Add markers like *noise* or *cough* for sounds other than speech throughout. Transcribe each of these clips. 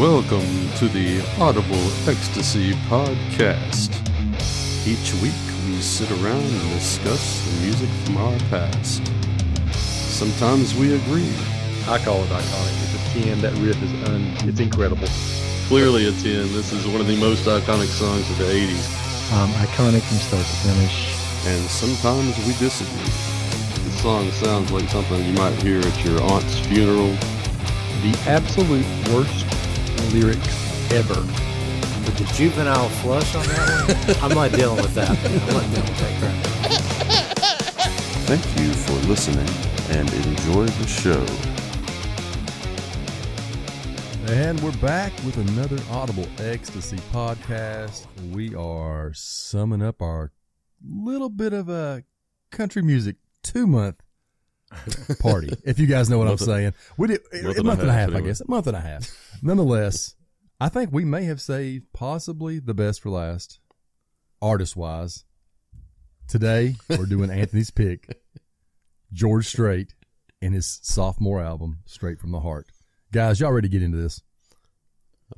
Welcome to the Audible Extacy Podcast. Each week we sit around and discuss the music from our past. Sometimes we agree. I call it iconic. It's a 10. That riff is un. It's incredible. Clearly a 10. This is one of the most iconic songs of the 80s. Um, iconic from start to finish. And sometimes we disagree. The song sounds like something you might hear at your aunt's funeral. The absolute worst lyric ever. With the juvenile flush on that one, *laughs* I'm not dealing with that. I'm not dealing with that crap. Thank you for listening and enjoy the show. And we're back with another Audible Extacy podcast. We are summing up our little bit of a country music two month *laughs* party. if you guys know what I'm Month saying, we did month a month and a half, half, I guess, a month and a half. Nonetheless, I think we may have saved possibly the best for last, artist wise. Today we're doing Anthony's pick, George Strait, and his sophomore album, Strait from the Heart. Guys, y'all ready to get into this?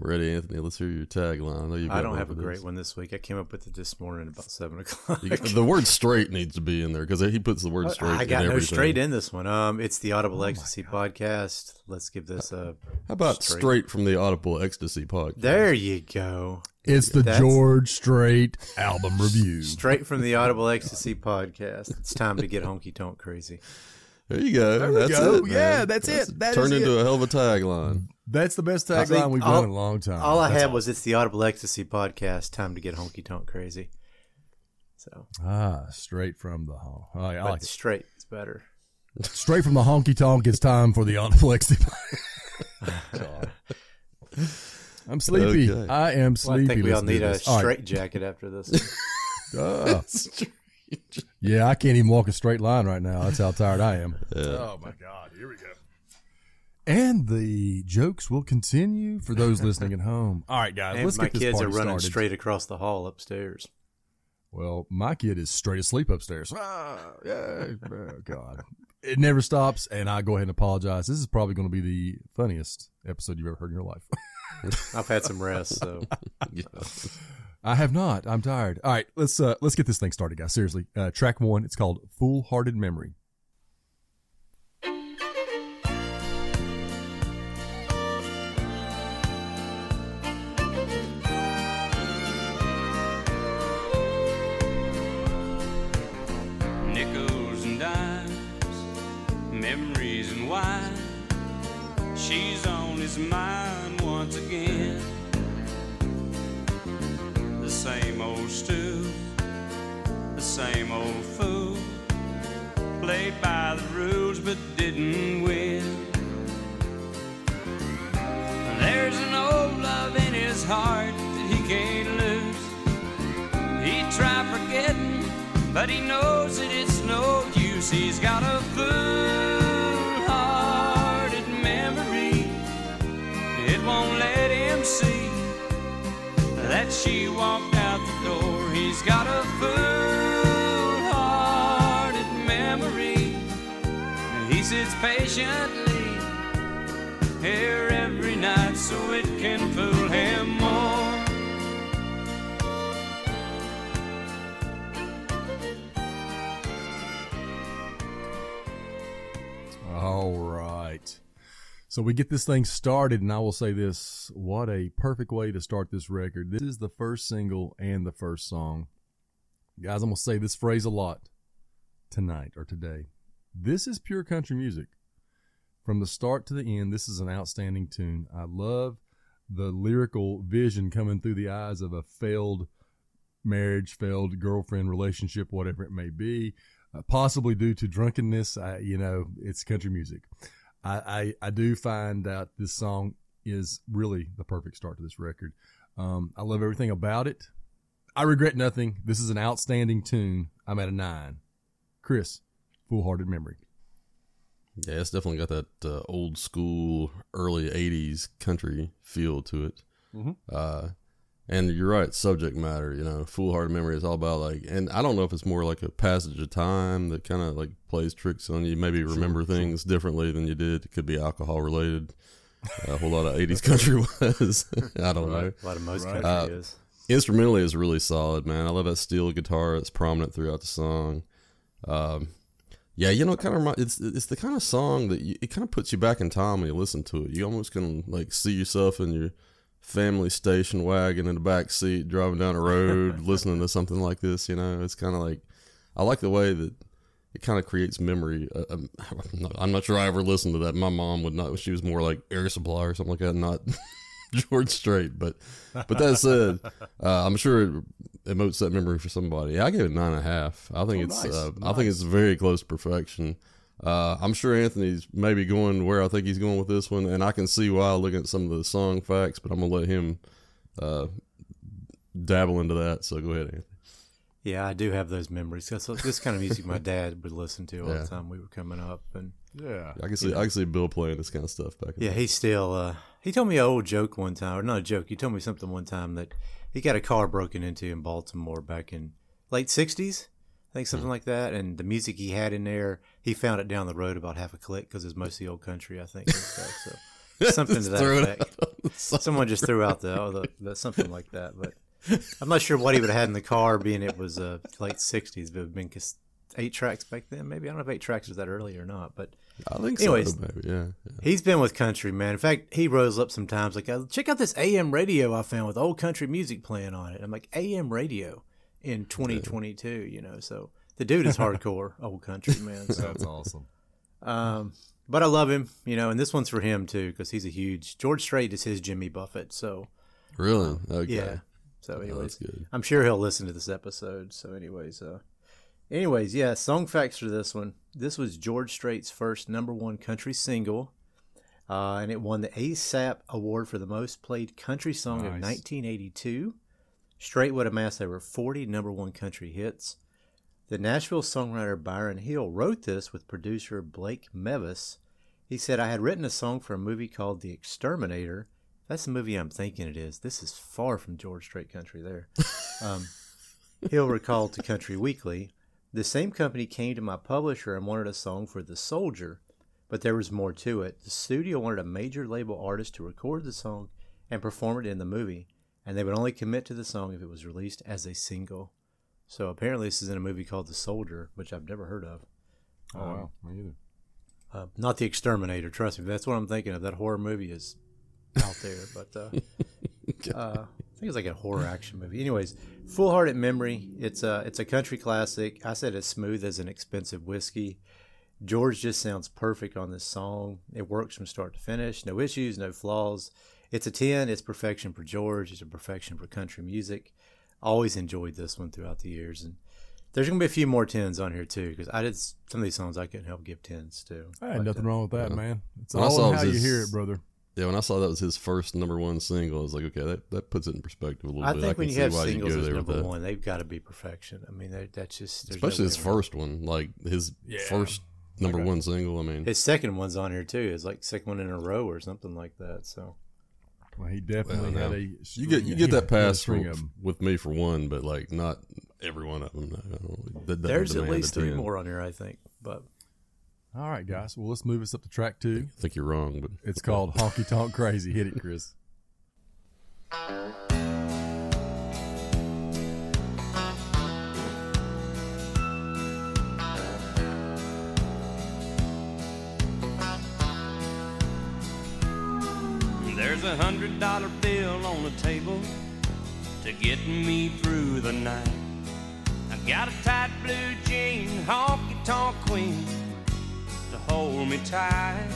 I'm ready, Anthony. Let's hear your tagline. I know you've I don't have a great one this week. I came up with it this morning about *laughs* seven o'clock. The word straight needs to be in there because he puts the word straight I in got no everything. straight in this one. Um, it's the Oh Audible Extacy podcast. Let's give this a. How about straight, Straight. from the Audible Extacy podcast? There you go. It's the That's- George Strait album review. Straight from the *laughs* Audible Extacy podcast. It's time to get honky tonk crazy. There you go. There that's go. it. man. Yeah, that's it. That turned is into it. a hell of a tagline. That's the best I think tagline we've all- done in a long time. All I That's had was it's the Audible Extacy podcast. Time to get honky tonk crazy. So, ah, straight from the honk. Oh, yeah, I but like it. straight is better. Straight from the honky tonk. It's time for the Audible Extacy. *laughs* I'm sleepy. Okay. I am Well, I sleepy. think we all need a this. All right. straight jacket after this. *laughs* *laughs* Ah. yeah, I can't even walk a straight line right now. That's how tired I am. Yeah. Oh my god, here we go. And the jokes will continue for those listening at home. *laughs* All right, guys, and let's my get this kids are running started. straight across the hall upstairs. Well, my kid is straight asleep upstairs. Ah, yeah, oh, God. It never stops, and I go ahead and apologize. This is probably going to be the funniest episode you've ever heard in your life. *laughs* I've had some rest, so *laughs* Yeah. I have not. I'm tired. All right, let's uh, let's get this thing started, guys. Seriously, uh, track one. It's called "Fool Hearted Memory." She's on his mind once again. The same old stew, the same old fool. Played by the rules but didn't win. There's an old love in his heart that he can't lose. He tried forgetting, but he knows that it's no use. He's got a fool-hearted that she walked out the door. He's got a fool-hearted memory. He sits patiently here every night so it can fool him more. All right. So we get this thing started, and I will say this: what a perfect way to start this record. This is the first single and the first song, guys. I'm gonna say this phrase a lot tonight or today. This is pure country music. From the start to the end, this is an outstanding tune. I love the lyrical vision coming through the eyes of a failed marriage, failed girlfriend relationship, whatever it may be, uh, possibly due to drunkenness. I, you know, it's country music. I, I, I do find that this song is really the perfect start to this record. Um, I love everything about it. I regret nothing. This is an outstanding tune. I'm at a nine. Chris, fool hearted Memory. Yeah, it's definitely got that uh, old school, early '80s country feel to it. Mhm. Uh, and you're right, subject matter. You know, foolhardy memory is all about like, and I don't know if it's more like a passage of time that kind of like plays tricks on you. Maybe remember things differently than you did. It could be alcohol related. a whole lot of '80s country *laughs* was. I don't know. A lot of most Right. country Uh, is. Instrumentally is really solid, man. I love that steel guitar. It's prominent throughout the song. Um, yeah, you know, it kind of it's it's the kind of song that you, it kind of puts you back in time when you listen to it. You almost can like see yourself in your family station wagon in the back seat driving down the road *laughs* listening to something like this. You know, it's kind of like I like the way that it kind of creates memory. Uh, um, I'm, *laughs* not, I'm not sure I ever listened to that. My mom would not. She was more like Air Supply or something like that, not *laughs* George Strait. But but that said, uh, I'm sure it emotes that memory for somebody. I gave it nine and a half. I think Oh, it's nice, uh, I think it's very close to perfection. Uh, I'm sure Anthony's maybe going where I think he's going with this one, and I can see why looking at some of the song facts. But I'm gonna let him uh, dabble into that. So go ahead, Anthony. Yeah, I do have those memories. That's this kind of music my *laughs* dad would listen to all Yeah. the time we were coming up, and Yeah. I can see I can see Bill playing this kind of stuff back. Yeah, he still. Uh, he told me an old joke one time, or not a joke. He told me something one time that he got a car broken into in Baltimore back in late '60s, I think something like that. And the music he had in there, he found it down the road about half a click because it's mostly old country, I think. Stuff, so *laughs* something to that effect. Someone just threw out the, oh, the, something like that, but I'm not sure what he would have had in the car, being it was uh, late '60s. But it would have been eight tracks back then. Maybe I don't know if eight tracks was that early or not, but I think Anyways. so. Maybe yeah. yeah. he's been with country, man. In fact, he rose up sometimes like, "Uh, check out this AM radio I found with old country music playing on it. I'm like, AM radio in 2022, you know. So the dude is *laughs* hardcore old country, man. So That's awesome. um, but I love him, you know, and this one's for him too because he's a huge George Strait is his Jimmy Buffett. So Really? Okay. yeah. So Oh, anyways, that's good. I'm sure he'll listen to this episode. So anyways, uh, anyways, yeah, song facts for this one. This was George Strait's first number one country single, uh, and it won the ASCAP Award for the most played country song of 1982. Strait would amass over 40 number one country hits. The Nashville songwriter Byron Hill wrote this with producer Blake Mevis. He said, I had written a song for a movie called The Exterminator. That's the movie I'm thinking it is. This is far from George Strait country there. *laughs* Um, Hill recalled to Country Weekly, the same company came to my publisher and wanted a song for The Soldier, but there was more to it. The studio wanted a major label artist to record the song and perform it in the movie, and they would only commit to the song if it was released as a single. So apparently, this is in a movie called The Soldier, which I've never heard of. Oh Um, wow, me either. Uh, not The Exterminator, trust me. That's what I'm thinking of. That horror movie is out there, but uh, *laughs* uh, I think it's like a horror action movie. Anyways, Fool Hearted Memory. It's a it's a country classic. I said as smooth as an expensive whiskey. George just sounds perfect on this song. It works from start to finish. No issues, no flaws. It's a 10. It's perfection for George. It's a perfection for country music. Always enjoyed this one throughout the years. And there's going to be a few more 10s on here too because I did some of these songs I couldn't help give 10s to. Hey, But, nothing uh, wrong with that, Yeah. man. It's When I all saw in how you hear it, brother. Yeah, when I saw that was his first number one single, I was like, okay, that, that puts it in perspective a little I bit. I think can when you see have why singles go as number that. one, they've got to be perfection. I mean, they, that's just there's no especially his first one, like his Yeah. first number Okay. one single. I mean, His second one's on here too. It's like second one in a row or something like that. So Well, he definitely Well, had no. a. you get you get that pass string for, with me for one, but like not every one of them. No, I don't- that there's at least a three more on here, I think. But All right, guys. Well, let's move us up to track two. I think you're wrong, but It's called Honky Tonk Crazy. Hit it, Chris. *laughs* A hundred dollar bill on the table to get me through the night. I got a tight blue jean, honky tonk queen to hold me tight,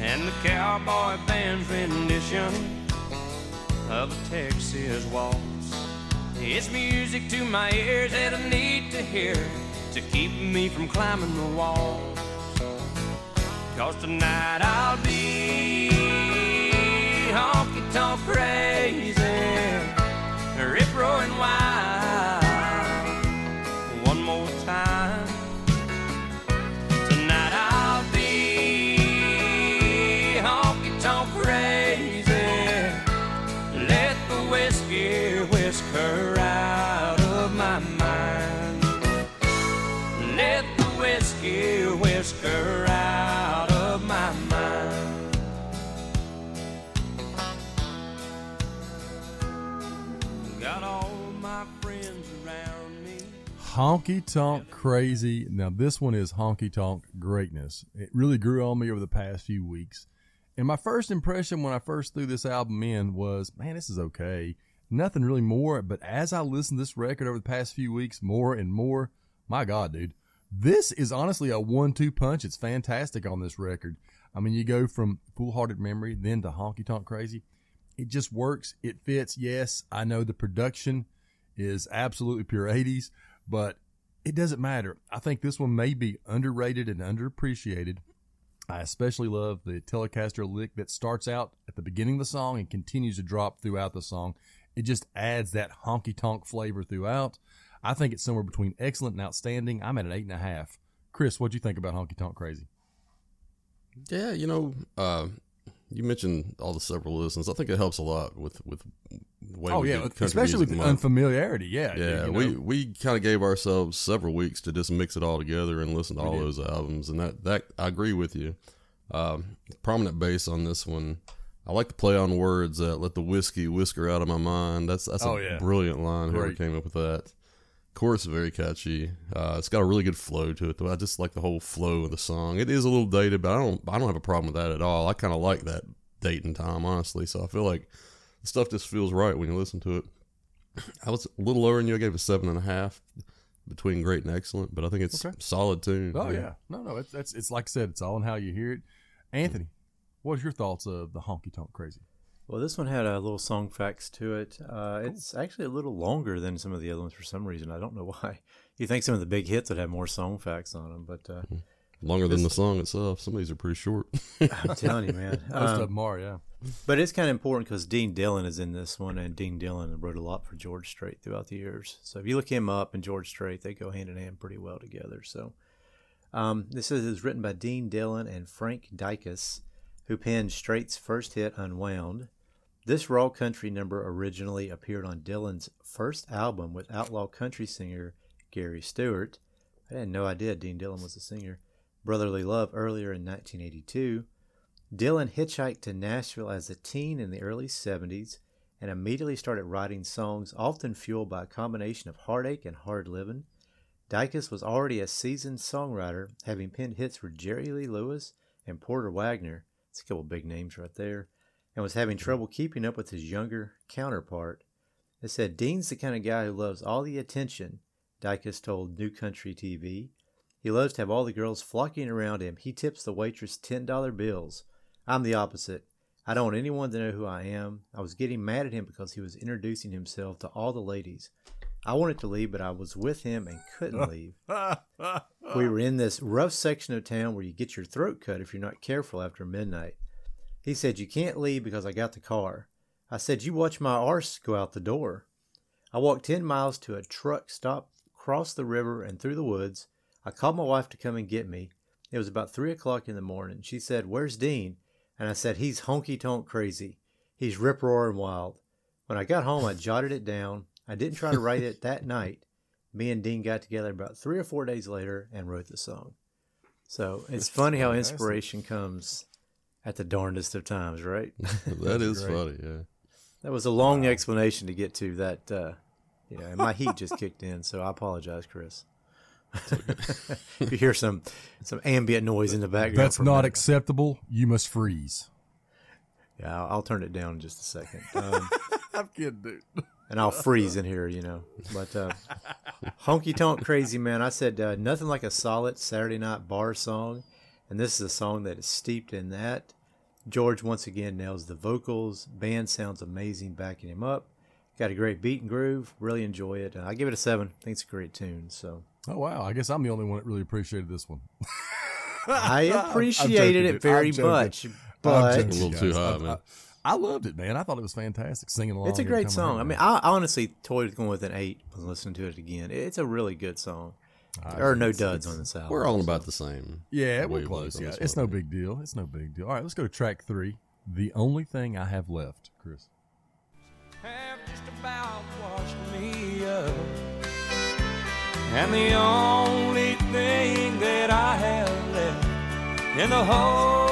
and the cowboy band's rendition of a Texas waltz. It's music to my ears that I need to hear to keep me from climbing the walls. Cause tonight I'll be honky tonk crazy, rip roaring wild. Honky Tonk Crazy. Now, this one is Honky Tonk greatness. It really grew on me over the past few weeks. And my first impression when I first threw this album in was, man, this is okay. Nothing really more. But as I listened to this record over the past few weeks, more and more, my God, dude, this is honestly a one two punch. It's fantastic on this record. I mean, you go from Fool Hearted Memory then to Honky Tonk Crazy. It just works. It fits. Yes, I know the production is absolutely pure 80s, but it doesn't matter. I think this one may be underrated and underappreciated. I especially love the Telecaster lick that starts out at the beginning of the song and continues to drop throughout the song. It just adds that honky tonk flavor throughout. I think it's somewhere between excellent and outstanding. I'm at an eight and a half. Chris, what do you think about Honky Tonk Crazy? Yeah, you know, uh, you mentioned all the several listens. I think it helps a lot with with the way Oh we yeah, especially with music the month. unfamiliarity. Yeah, Yeah, you know. we we kind of gave ourselves several weeks to just mix it all together and listen to all did. those albums, and that that I agree with you. Um, prominent bass on this one. I like the play on words that let the whiskey whisker out of my mind. That's that's Oh, a yeah. brilliant line. Whoever came up with that. Chorus is very catchy. Uh, it's got a really good flow to it. Though I just like the whole flow of the song. It is a little dated, but I don't I don't have a problem with that at all. I kind of like that date and time, honestly. So I feel like the stuff just feels right when you listen to it. *clears throat* I was a little lower than you. I gave it a seven and a half between great and excellent, but I think it's Okay. solid tune. Oh yeah, no, no, it's, that's it's like I said, it's all in how you hear it. Anthony, what are your thoughts of the Honky Tonk Crazy? Well, this one had a little song facts to it. Uh, It's actually a little longer than some of the other ones for some reason. I don't know *laughs* why. You think some of the big hits would have more song facts on them, but uh, Longer than the song itself. Some of these are pretty short. *laughs* I'm telling you, man. *laughs* Most Um, of them are, yeah. But it's kind of important because Dean Dillon is in this one, and Dean Dillon wrote a lot for George Strait throughout the years. So if you look him up and George Strait, they go hand in hand pretty well together. So um, this is, is written by Dean Dillon and Frank Dycus, who penned Strait's first hit, Unwound. This raw country number originally appeared on Dillon's first album with outlaw country singer Gary Stewart. I had no idea Dean Dillon was a singer. Brotherly Love earlier in 1982. Dillon hitchhiked to Nashville as a teen in the early 70s and immediately started writing songs often fueled by a combination of heartache and hard living. Dycus was already a seasoned songwriter, having penned hits for Jerry Lee Lewis and Porter Wagoner. That's a couple big names right there. And was having trouble keeping up with his younger counterpart. It said Dean's the kind of guy who loves all the attention, Dycus told New Country TV. He loves to have all the girls flocking around him. He tips the waitress $10 bills. I'm the opposite. I don't want anyone to know who I am. I was getting mad at him because he was introducing himself to all the ladies. I wanted to leave, but I was with him and couldn't *laughs* leave. We were in this rough section of town where you get your throat cut if you're not careful after midnight. He said, You can't leave because I got the car. I said, You watch my arse go out the door. I walked 10 miles to a truck stop, crossed the river and through the woods. I called my wife to come and get me. It was about 3 o'clock in the morning. She said, Where's Dean? And I said, He's honky tonk crazy. He's rip roaring wild. When I got home, I *laughs* jotted it down. I didn't try to write it that night. Me and Dean got together about three or four days later and wrote the song. So it's funny how inspiration comes at the darndest of times, right? *laughs* that is great. funny. Yeah. that was a long explanation to get to that. Uh, yeah, and my heat just kicked in, so I apologize, Chris. *laughs* if you hear some some ambient noise in the background, That's not that- acceptable. You must freeze. Yeah, I'll, I'll turn it down in just a second. *laughs* Um, I'm kidding, dude. and I'll freeze in here, you know. But uh, honky tonk crazy man, I said uh, nothing like a solid Saturday night bar song, and this is a song that is steeped in that. George once again nails the vocals. Band sounds amazing, backing him up. Got a great beat and groove. Really enjoy it. I give it a seven. I think it's a great tune. So Oh wow! I guess I'm the only one that really appreciated this one. *laughs* I *laughs* appreciated joking, it very I'm much, I'm but A little too high, I, man. I, I loved it, man. I thought it was fantastic. Singing along. it's a great time song. I mean. I, I honestly toyed with going with an eight when listening to it again. It's a really good song. I There are no duds on this album. We're all about the same. Yeah, way we're close. Yeah, it's one. no big deal. It's no big deal. All right, let's go to track three. The only thing I have left, Chris. have just about washed me up. And the only thing that I have left in the whole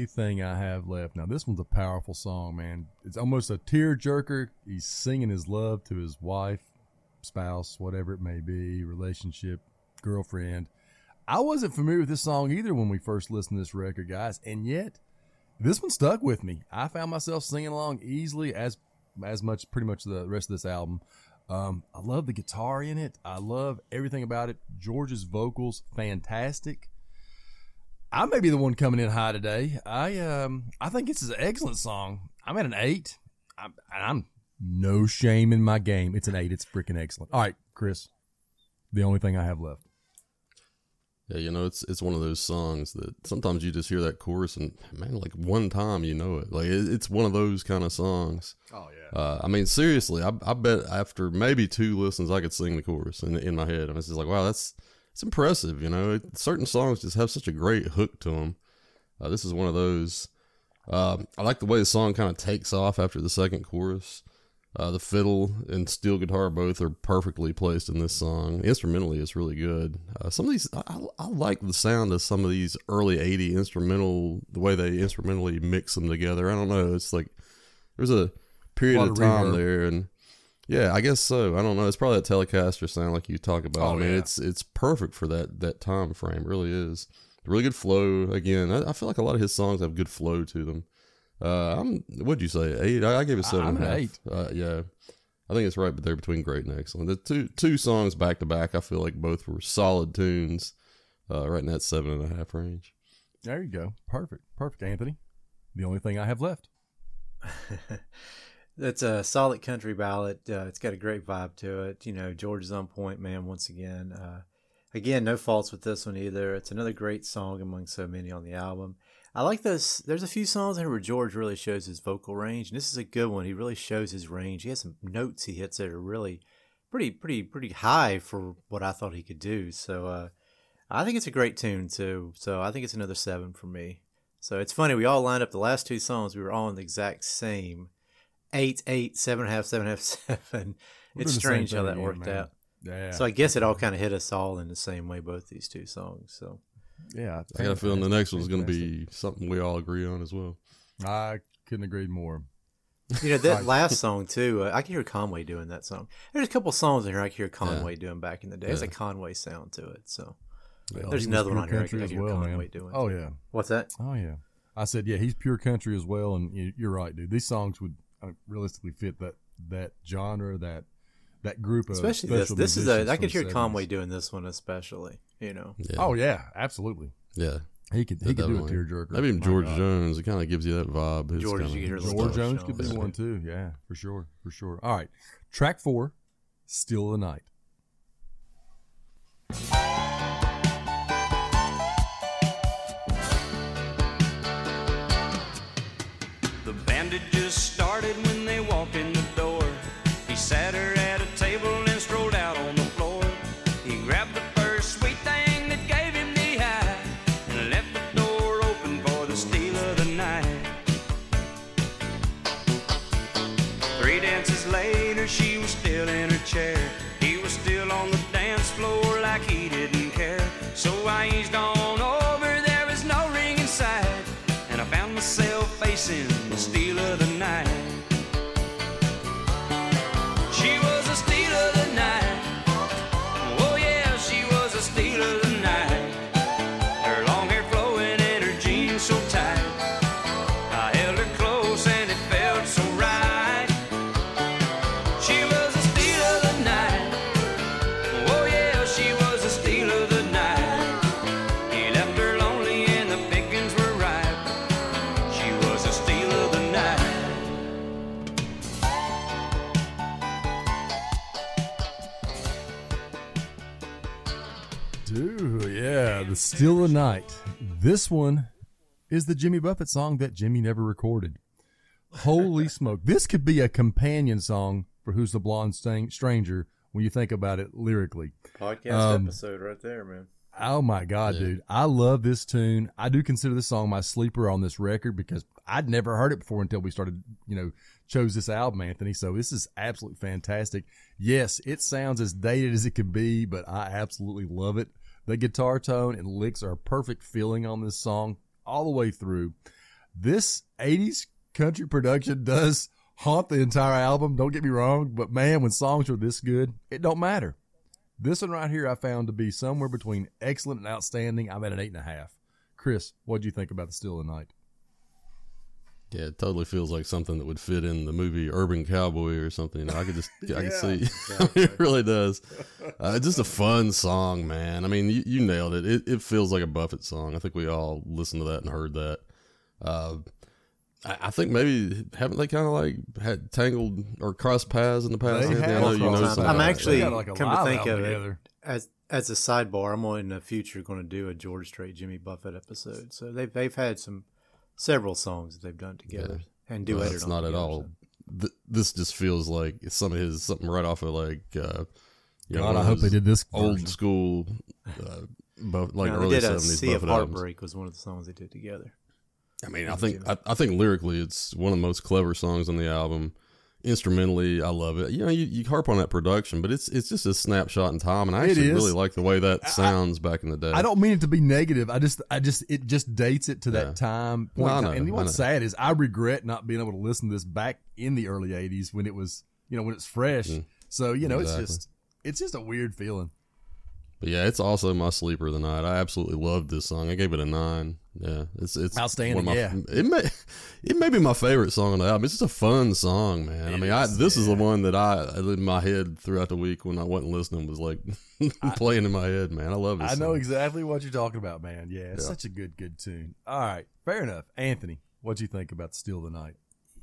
only thing I have left. Now, this one's a powerful song, man. It's almost a tear jerker. He's singing his love to his wife, spouse, whatever it may be, relationship, girlfriend. I wasn't familiar with this song either when we first listened to this record, guys, and yet this one stuck with me. I found myself singing along easily as as much, pretty much the rest of this album. Um, I love the guitar in it. I love everything about it. George's vocals, fantastic. I may be the one coming in high today. I um I think this is an excellent song. I'm at an eight. I'm, I'm no shame in my game. It's an eight. It's freaking excellent. All right, Chris. The only thing I have left. Yeah, you know, it's it's one of those songs that sometimes you just hear that chorus and man, like one time you know it. Like it, it's one of those kind of songs. Oh yeah. Uh, I mean, seriously, I, I bet after maybe two listens, I could sing the chorus in in my head. I was just like, wow, that's it's impressive. You know, certain songs just have such a great hook to them. Uh, this is one of those. Uh, I like the way the song kind of takes off after the second chorus. Uh, the fiddle and steel guitar both are perfectly placed in this song. Instrumentally, it's really good. Uh, some of these, I, I like the sound of some of these early 80 instrumental, the way they instrumentally mix them together. I don't know. It's like there's a period Lot of of time reverb. there. And yeah, I guess so. I don't know. It's probably that Telecaster sound like you talk about. Oh, I mean, yeah. it's it's perfect for that that time frame. It really is. Really good flow. Again, I, I feel like a lot of his songs have good flow to them. Uh, I'm. What'd you say? Eight. I, I gave it seven. I'm and a at half. eight. Uh, yeah, I think it's right there between great and excellent. The two two songs back to back, I feel like both were solid tunes. Uh, right in that seven and a half range. There you go. Perfect. Perfect, Anthony. The only thing I have left. *laughs* It's a solid country ballad. Uh, it's got a great vibe to it. You know, George is on point, man. Once again, uh, again, no faults with this one either. It's another great song among so many on the album. I like this. There's a few songs here where George really shows his vocal range, and this is a good one. He really shows his range. He has some notes he hits that are really pretty, pretty, pretty high for what I thought he could do. So, uh, I think it's a great tune too. So I think it's another seven for me. So it's funny. We all lined up the last two songs. We were all in the exact same eight, eight, seven and a half, seven and a half, *laughs* seven. We're It's doing the same strange how that again, worked man. out. Yeah. So I guess it all kind of hit us all in the same way, both these two songs. So yeah. I got a feeling the next one's going to be something we all agree on as well. I couldn't agree more. you know that *laughs* last song too. Uh, I can hear Conway doing that song. There's a couple songs in here I can hear Conway doing back in the day. There's a Conway sound to it. So Well, There's another one pure on here I country can- I can hear well, man. Conway doing, Oh yeah. what's that? Oh yeah. I said yeah. He's pure country as well, and you- you're right, dude. These songs would realistically fit that that genre, that that group of Especially this. special This is a. I from could hear 70s. Conway doing this one especially. You know. Yeah. Oh yeah, absolutely. yeah. He could he could do a Definitely. tearjerker. Maybe even My George God. Jones. It kind of gives you that vibe. His George, kinda you stuff. George George Jones could be Jones. one too. Yeah, for sure, for sure. All right, track four, "Still the Night." The bandit Still the Night. This one is the Jimmy Buffett song that Jimmy never recorded. Holy *laughs* smoke. This could be a companion song for Who's the Blonde Stain- Stranger when you think about it lyrically. Podcast Um, episode right there, man. Oh my God, Yeah. dude. I love this tune. I do consider this song my sleeper on this record because I'd never heard it before until we started, you know, chose this album, Anthony. So this is absolutely fantastic. Yes, it sounds as dated as it can be, but I absolutely love it. The guitar tone and licks are a perfect feeling on this song all the way through. This 80s country production does haunt the entire album. Don't get me wrong, but man, when songs are this good, it don't matter. This one right here, I found to be somewhere between excellent and outstanding. I'm at an eight and a half. Chris, what do you think about the Still of the Night? Yeah, it totally feels like something that would fit in the movie Urban Cowboy or something. You know, I could just, I can see. *laughs* it really does. Uh, it's just a fun song, man. I mean, you, you nailed it. it. It feels like a Buffett song. I think we all listened to that and heard that. Uh, I, I think maybe haven't they kind of like had tangled or crossed paths in the past? They Anthony? I have know you know crossed some paths. I'm actually- like a come to think album of it. As as a sidebar, I'm in the future going to do a George Strait Jimmy Buffett episode. So they've they've had some several songs that they've done together and No, duetted. that's on not at all. Th- this just feels like some of his something right off of like. Uh, you know, God, one I hope they did this old version. school, uh, buff, like No, early they did a seventies Sea of Buffett albums. Heartbreak was one of the songs they did together. I mean, I think I, I think lyrically, it's one of the most clever songs on the album. Instrumentally, I love it. You know, you, you harp on that production, but it's it's just a snapshot in time, and I It actually is. really like the way that sounds back in the day. I don't mean it to be negative. I just, I just, it just dates it to that Yeah. time. Point I in know, and what's sad is I regret not being able to listen to this back in the early '80s when it was, you know, when it's fresh. Mm. So you know, Exactly. it's just, it's just a weird feeling. But yeah, it's also my sleeper of the night. I absolutely loved this song. I gave it a nine. Yeah, it's it's Outstanding, of yeah. my, it may it may be my favorite song on the album. It's just a fun song, man. I It mean, I, is, this is the one that I in my head throughout the week when I wasn't listening was like *laughs* playing in my head. Man, I love it. I know exactly what you're talking about, man. Yeah, it's Yeah. such a good, good tune. All right, fair enough. Anthony, What do you think about "Steal the Night"?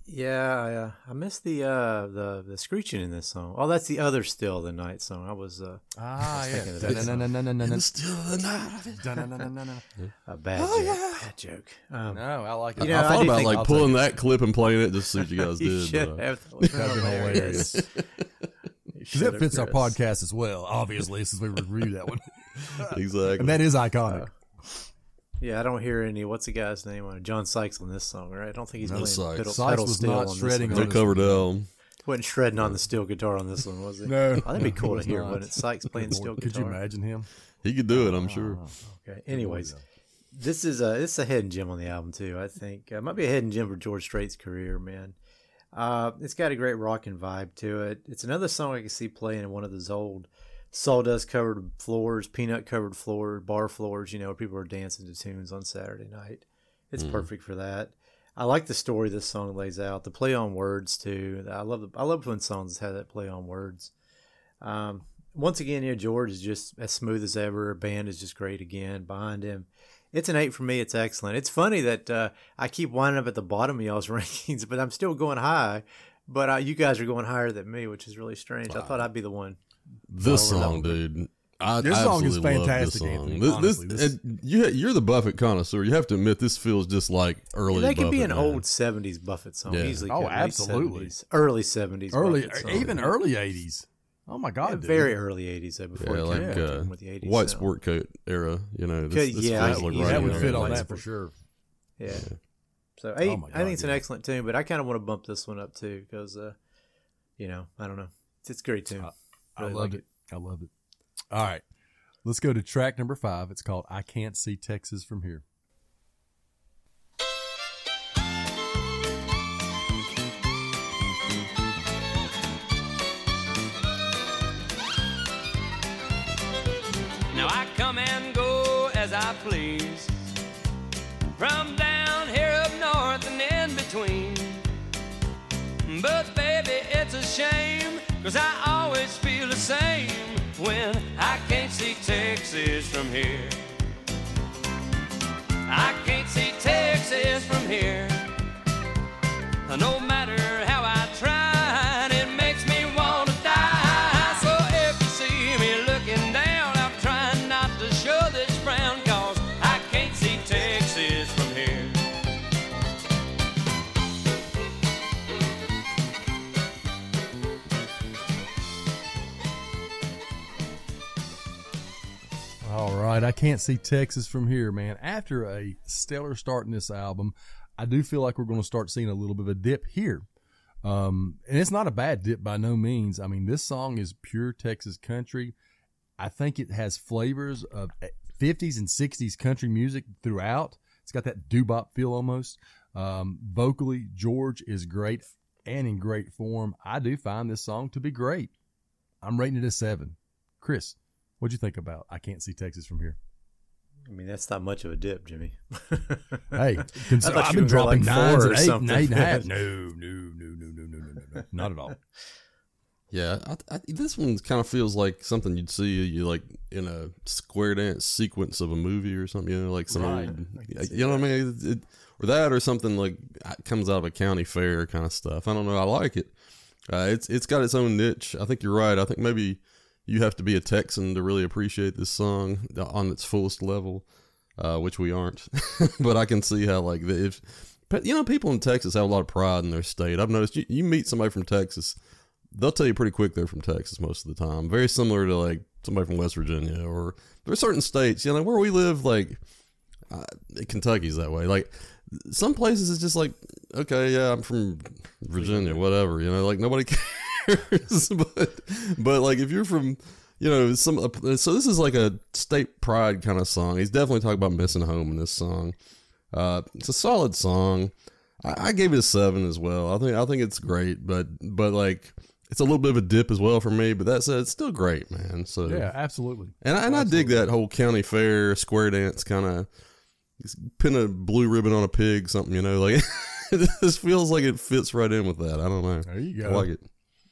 Yeah, I, uh, I missed the uh, the the screeching in this song. Oh, that's the other "Still the Night" song. I was uh, Ah, was thinking of that song. And still the night. a bad Oh, joke. Bad joke. Um, No, I like it. You know, I I thought do about like I'll pulling take that clip and playing it just to see what you guys *laughs* you did. should uh, have. That was That'd been hilarious. Because *laughs* should that fits our podcast as well, obviously, since we reviewed that one. *laughs* exactly. And that is iconic. Yeah, I don't hear any. What's the guy's name on? John Sykes on this song, right? I don't think he's No playing Sykes. pedal, Sykes pedal was steel not on this shredding one. no on Coverdale. wasn't shredding on the steel guitar on this one, was it? *laughs* No. oh, that'd be cool to *laughs* hear. not. But it's Sykes playing steel guitar. Could you imagine him? He could do it, I'm sure. Okay. Anyways, this is a this is a hidden gem on the album too. I think uh, might be a hidden gem for George Strait's career, man. Uh, it's got a great rocking vibe to it. It's another song I can see playing in one of those old sawdust covered floors, peanut covered floor, bar floors. You know, where people are dancing to tunes on Saturday night. It's perfect for that. I like the story this song lays out. The play on words too. I love the, I love when songs have that play on words. Um, once again, here George is just as smooth as ever. Band is just great again behind him. It's an eight for me. It's excellent. It's funny that uh, I keep winding up at the bottom of y'all's *laughs* rankings, but I'm still going high. But uh, you guys are going higher than me, which is really strange. I thought I'd be the one. This Well, song, dude. I This I song is fantastic, This song. Anthony, This- honestly. this- This- and you, you're the Buffett connoisseur. You have to admit, this feels just like early. that could be an man. old '70s Buffett song. Yeah. Easily, Oh, absolutely. 70s, early '70s, Early, song. even early 80s. Oh my God, Yeah, very early '80s, though, before Yeah, like came uh, with the '80s. white sound. sport coat era. You know, this, this yeah, feels can like easily right that would fit on that for sure. Yeah. So eight, Oh my I think it's an excellent tune, but I kind of want to bump this one up too because, uh, you know, I don't know, it's, it's a great tune. I Really love like it. I love it. All right. Let's go to track number five. It's called I Can't See Texas from Here. Now I come and go as I please. From down here up north and in between. But baby, it's a shame, cause I always feel the same when I can't see Texas from here. I can't see Texas from here. No matter can't see Texas from here, man. After a stellar start in this album, I do feel like we're going to start seeing a little bit of a dip here. Um, and it's not a bad dip by no means. I mean, this song is pure Texas country. I think it has flavors of 50s and 60s country music throughout. It's got that doo-bop feel almost. Um, vocally, George is great and in great form. I do find this song to be great. I'm rating it a seven. Chris, what'd you think about I Can't See Texas from Here? I mean, that's not much of a dip, Jimmy. *laughs* Hey, cons- I thought I've been dropping like nines four and or eight and something. eight and a half. *laughs* No, no, no, no, no, no, no, no, no, not at all. Yeah, I, I, this one kind of feels like something you'd see you like in a square dance sequence of a movie or something. You know, like some Right. old, I can see you know what I mean, it, it- or that or something like uh, comes out of a county fair kind of stuff. I don't know. I like it. Uh, it's it's got its own niche. I think you're right. I think maybe you have to be a Texan to really appreciate this song on its fullest level, uh, which we aren't. *laughs* but I can see how like if you know people in Texas have a lot of pride in their state. I've noticed you, you meet somebody from Texas they'll tell you pretty quick they're from Texas most of the time. Very similar to like somebody from West Virginia or there's certain states, you know, where we live, like uh, Kentucky's that way. Like some places it's just like, okay, yeah, I'm from Virginia, whatever, you know, like nobody *laughs* cares. *laughs* but but like if you're from you know some so this is like a state pride kind of song. He's definitely talking about missing home in this song. Uh, it's a solid song. I, I gave it a seven as well. I think I think it's great, but but like it's a little bit of a dip as well for me. But that said, it's still great, man. So Yeah, absolutely. and I, and I dig that whole county fair square dance kind of pin a blue ribbon on a pig, something you know. Like *laughs* this feels like it fits right in with that. I don't know. There you I go. like it.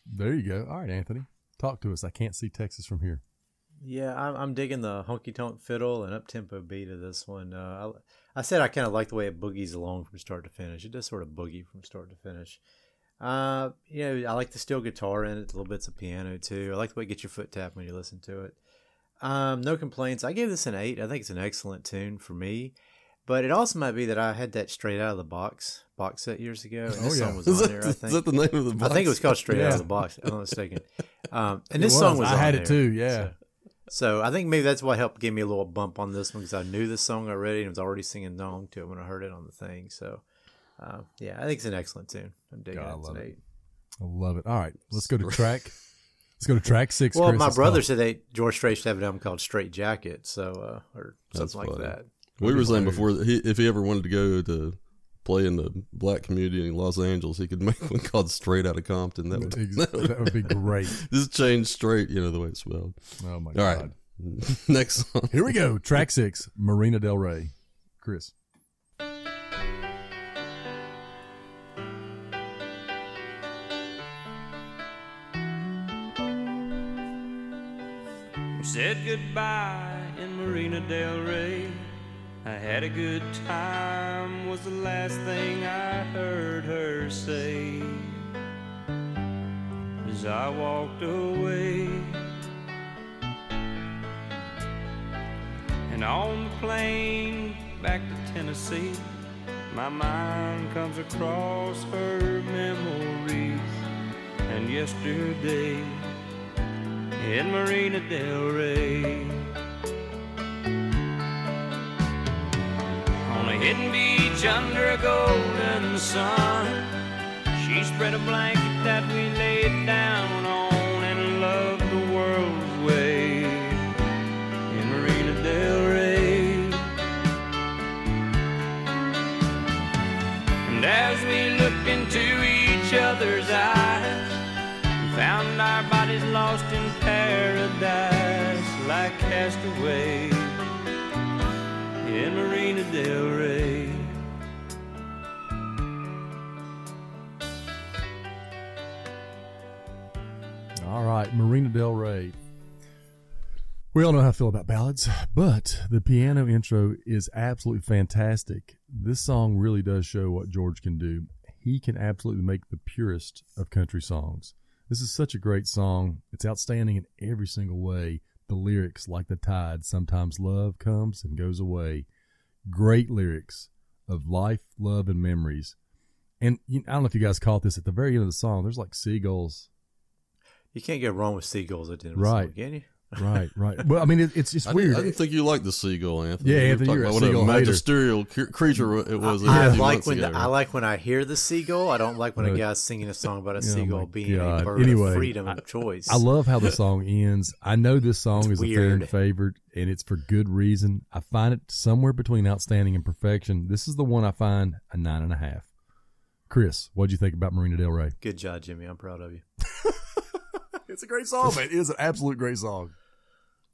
There you go. All right, Anthony, talk to us. I can't see Texas from here. Yeah, I'm, I'm digging the honky tonk fiddle and up tempo beat of this one. Uh, I, I said I kind of like the way it boogies along from start to finish. It does sort of boogie from start to finish. Uh, you know, I like the steel guitar in it, little bits of piano too. I like the way it gets your foot tapped when you listen to it. Um, no complaints. I gave this an eight. I think it's an excellent tune for me. But it also might be that I had that Strait Out of the Box box set years ago. And this Oh, yeah. song was Is on that, there. I is think. that the name of the? Box? I think it was called Strait Out of the Box. If I'm not *laughs* mistaken. Um, and this song was. I had there. it too. Yeah. So, so I think maybe that's what helped give me a little bump on this one because I knew this song already and was already singing along to it when I heard it on the thing. So, uh, yeah, I think it's an excellent tune. I'm digging God, it. It's love it. I love it. All right, let's go to track. let's go to track six. Well, Chris. my brother talk. said that George Strait should have an album called Straight Jacket, so uh, or That's something like funny. that. We were saying before that he, if he ever wanted to go to play in the black community in Los Angeles, he could *laughs* make one called Straight Out of Compton. That would, *laughs* that would, that would be great. *laughs* just change straight, you know, the way it's spelled. Oh my All god! right, next song. Here we go. Track six, Marina Del Rey. Chris. We said goodbye in Marina Del Rey. I had a good time, was the last thing I heard her say. As I walked away, and on the plane back to Tennessee, my mind comes across her memories and yesterday in Marina Del Rey. Hidden beach under a golden sun, she spread a blanket that we laid down on and loved the world's way. In Marina Del Rey. And as we looked into each other's eyes, we found our bodies lost in paradise like castaways right, Marina Del Rey. We all know how I feel about ballads, but the piano intro is absolutely fantastic. This song really does show what George can do. He can absolutely make the purest of country songs. This is such a great song. It's outstanding in every single way. The lyrics, like the tide, sometimes love comes and goes away. Great lyrics of life, love, and memories. And I don't know if you guys caught this at the very end of the song. There's like seagulls You can't go wrong with seagulls at the end Right. the can you? right, *laughs* right. Well, I mean, it, it's it's I weird. didn't, I didn't think you liked the seagull, Anthony. Yeah, We were Anthony, you're a about what seagull hater. magisterial cre- creature it was. a I few like when ago. I like when I hear the seagull. I don't like when a guy's singing a song about a Oh seagull my being God. a bird Anyway, of freedom of choice. I love how the song ends. I know this song is a fan weird. favorite, and it's for good reason. I find it somewhere between outstanding and perfection. This is the one I find a nine and a half. Chris, what'd you think about Marina Del Rey? Good job, Jimmy. I'm proud of you. *laughs* It's a great song, man. It is an absolute great song.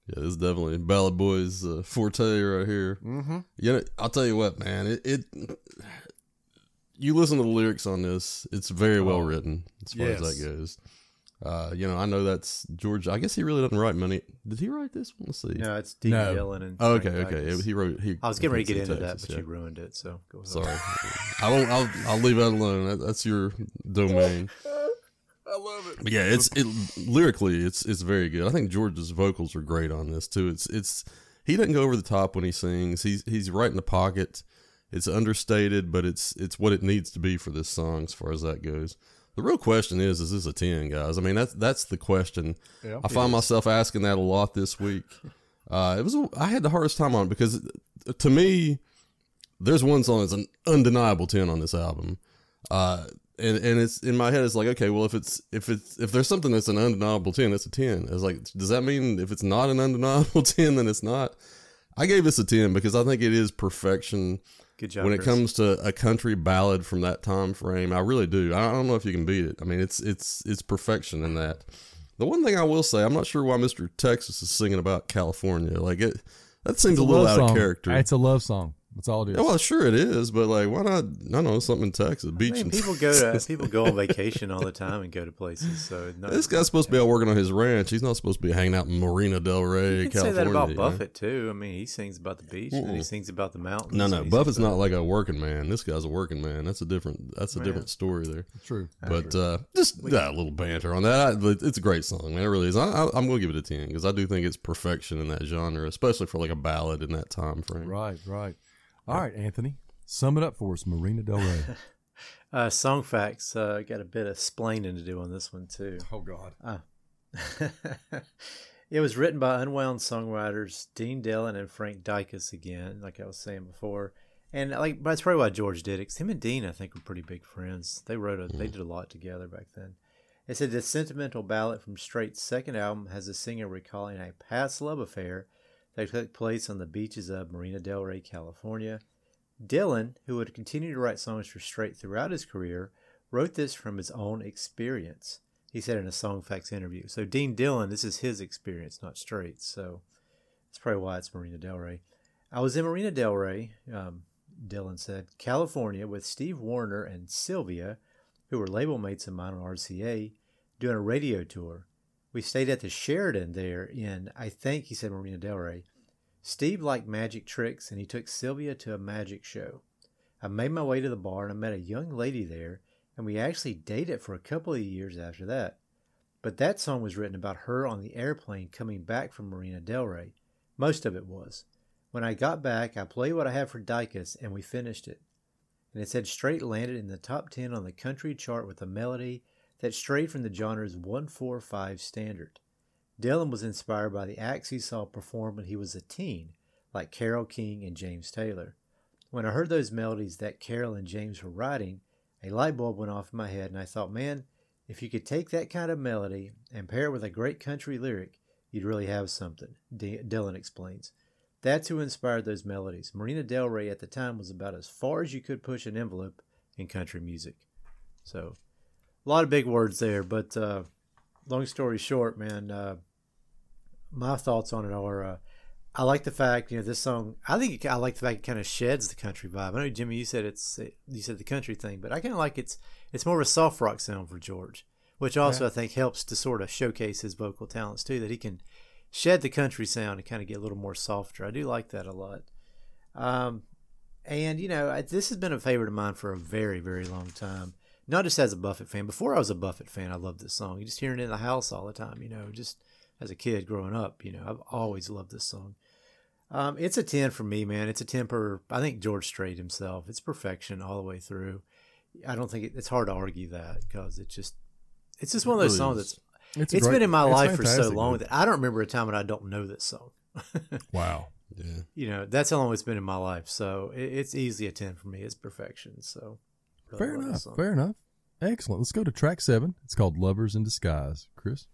Yeah, this is definitely Ballad Boys uh, forte right here. Mm-hmm. You know, I'll tell you what, man. It, it you listen to the lyrics on this, it's very well Oh, written as far as that goes. Uh, you know, I know that's George. I guess he really doesn't write many. Did he write this one? Let's see. No, it's Dean No. Dillon and Oh, okay, okay. Dycus. He wrote. He. I was getting ready to get into in that, but yeah. you ruined it. So go ahead. Sorry, I won't. I'll, I'll leave that alone. That, that's your domain. *laughs* I love it. But yeah, it's it lyrically, it's it's very good. I think George's vocals are great on this too. It's it's he doesn't go over the top when he sings. He's he's right in the pocket. It's understated, but it's it's what it needs to be for this song as far as that goes. The real question is, is this a ten, guys? I mean, that's that's the question. Yeah, I find myself asking that a lot this week. *laughs* Uh, it was a- I had the hardest time on it because to me, there's one song that's an undeniable ten on this album. Uh, and and it's in my head. It's like okay, well, if it's if it's if there's something that's an undeniable ten, that's a ten. It's like, does that mean if it's not an undeniable *laughs* ten, then it's not? I gave this a ten because I think it is perfection Good job. when it Chris. comes to a country ballad from that time frame. I really do. I don't know if you can beat it. I mean, it's it's it's perfection in that. The one thing I will say, I'm not sure why Mr. Texas is singing about California. Like it, that seems a little out song. of character. It's a love song. That's all it is. Yeah, well, sure it is, but like, why not? I don't know something in Texas, I beach. mean, and people go to *laughs* people go on vacation all the time and go to places. So no, This guy's supposed to be out working on his ranch. He's not supposed to be hanging out in Marina Del Rey, You can California. say that about you know? Buffett too. I mean, he sings about the beach and he sings about the mountains. No, no, Buffett's not like a working man. This guy's a working man. That's a different. That's a Yeah. different story there. True. But uh, just yeah, a little banter on that. I, it's a great song, man. It really is. I, I, I'm going to give it a ten because I do think it's perfection in that genre, especially for like a ballad in that time frame. Right, right. All right, Anthony, sum it up for us. Marina Del Rey. *laughs* Uh, song facts. Uh, got a bit of splaining to do on this one too. oh God. *laughs* it was written by unwound songwriters Dean Dillon and Frank Dycus again, like I was saying before. And like that's probably why George did it. 'cause him and Dean, I think, were pretty big friends. They wrote a, they did a lot together back then. It said the sentimental ballad from Strait's second album has the singer recalling a past love affair that took place on the beaches of Marina Del Rey, California. Dillon, who would continue to write songs for Strait throughout his career, wrote this from his own experience. He said in a Songfacts interview. So Dean Dillon, this is his experience, not Strait's. So that's probably why it's Marina Del Rey. I was in Marina Del Rey, um, Dillon said, California, with Steve Wariner and Sylvia, who were label mates of mine on RCA, doing a radio tour. We stayed at the Sheraton there in, I think he said Marina Del Rey. Steve liked magic tricks and he took Sylvia to a magic show. I made my way to the bar and I met a young lady there, and we actually dated for a couple of years after that. But that song was written about her on the airplane coming back from Marina Del Rey. Most of it was. When I got back, I played what I had for Dycus and we finished it. And it said Strait landed in the top 10 on the country chart with a melody that strayed from the genre's 145 standard. Dillon was inspired by the acts he saw perform when he was a teen, like Carole King and James Taylor. When I heard those melodies that Carole and James were writing, a light bulb went off in my head, and I thought, man, if you could take that kind of melody and pair it with a great country lyric, you'd really have something, D- Dillon explains. That's who inspired those melodies. Marina Del Rey at the time was about as far as you could push an envelope in country music. So, a lot of big words there, but uh, long story short, man, uh, my thoughts on it are uh, I like the fact, you know, this song. I think I like the fact it kind of sheds the country vibe. I know Jimmy, you said it's you said the country thing, but I kind of like it's it's more of a soft rock sound for George, which also I think helps to sort of showcase his vocal talents too. That he can shed the country sound and kind of get a little more softer. I do like that a lot. Um, and you know, I, this has been a favorite of mine for a very very long time. Not just as a Buffett fan. Before I was a Buffett fan, I loved this song. You just hearing it in the house all the time. You know, just as a kid growing up. You know, I've always loved this song. Um, it's a 10 for me, man. It's a 10 per, I think George Strait himself. It's perfection all the way through. I don't think it, it's hard to argue that because it's just, it's just one of those songs that's, It's, it's great- been in my life for so long that I don't remember a time when I don't know this song. *laughs* wow. Yeah. You know, that's how long it's been in my life. So it, it's easily a 10 for me. It's perfection. So really Fair love enough. Fair enough. Excellent. Let's go to track seven. It's called Lovers in Disguise. Chris?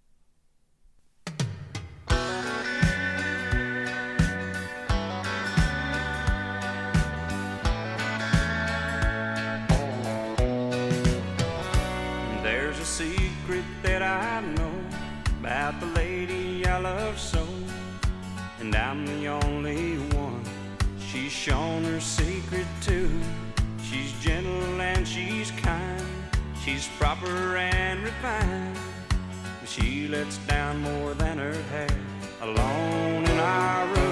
There's a secret that I know about the lady I love so, and I'm the only one she's shown her secret to. She's gentle and she's kind, she's proper and refined. She lets down more than her hair. Alone in our room,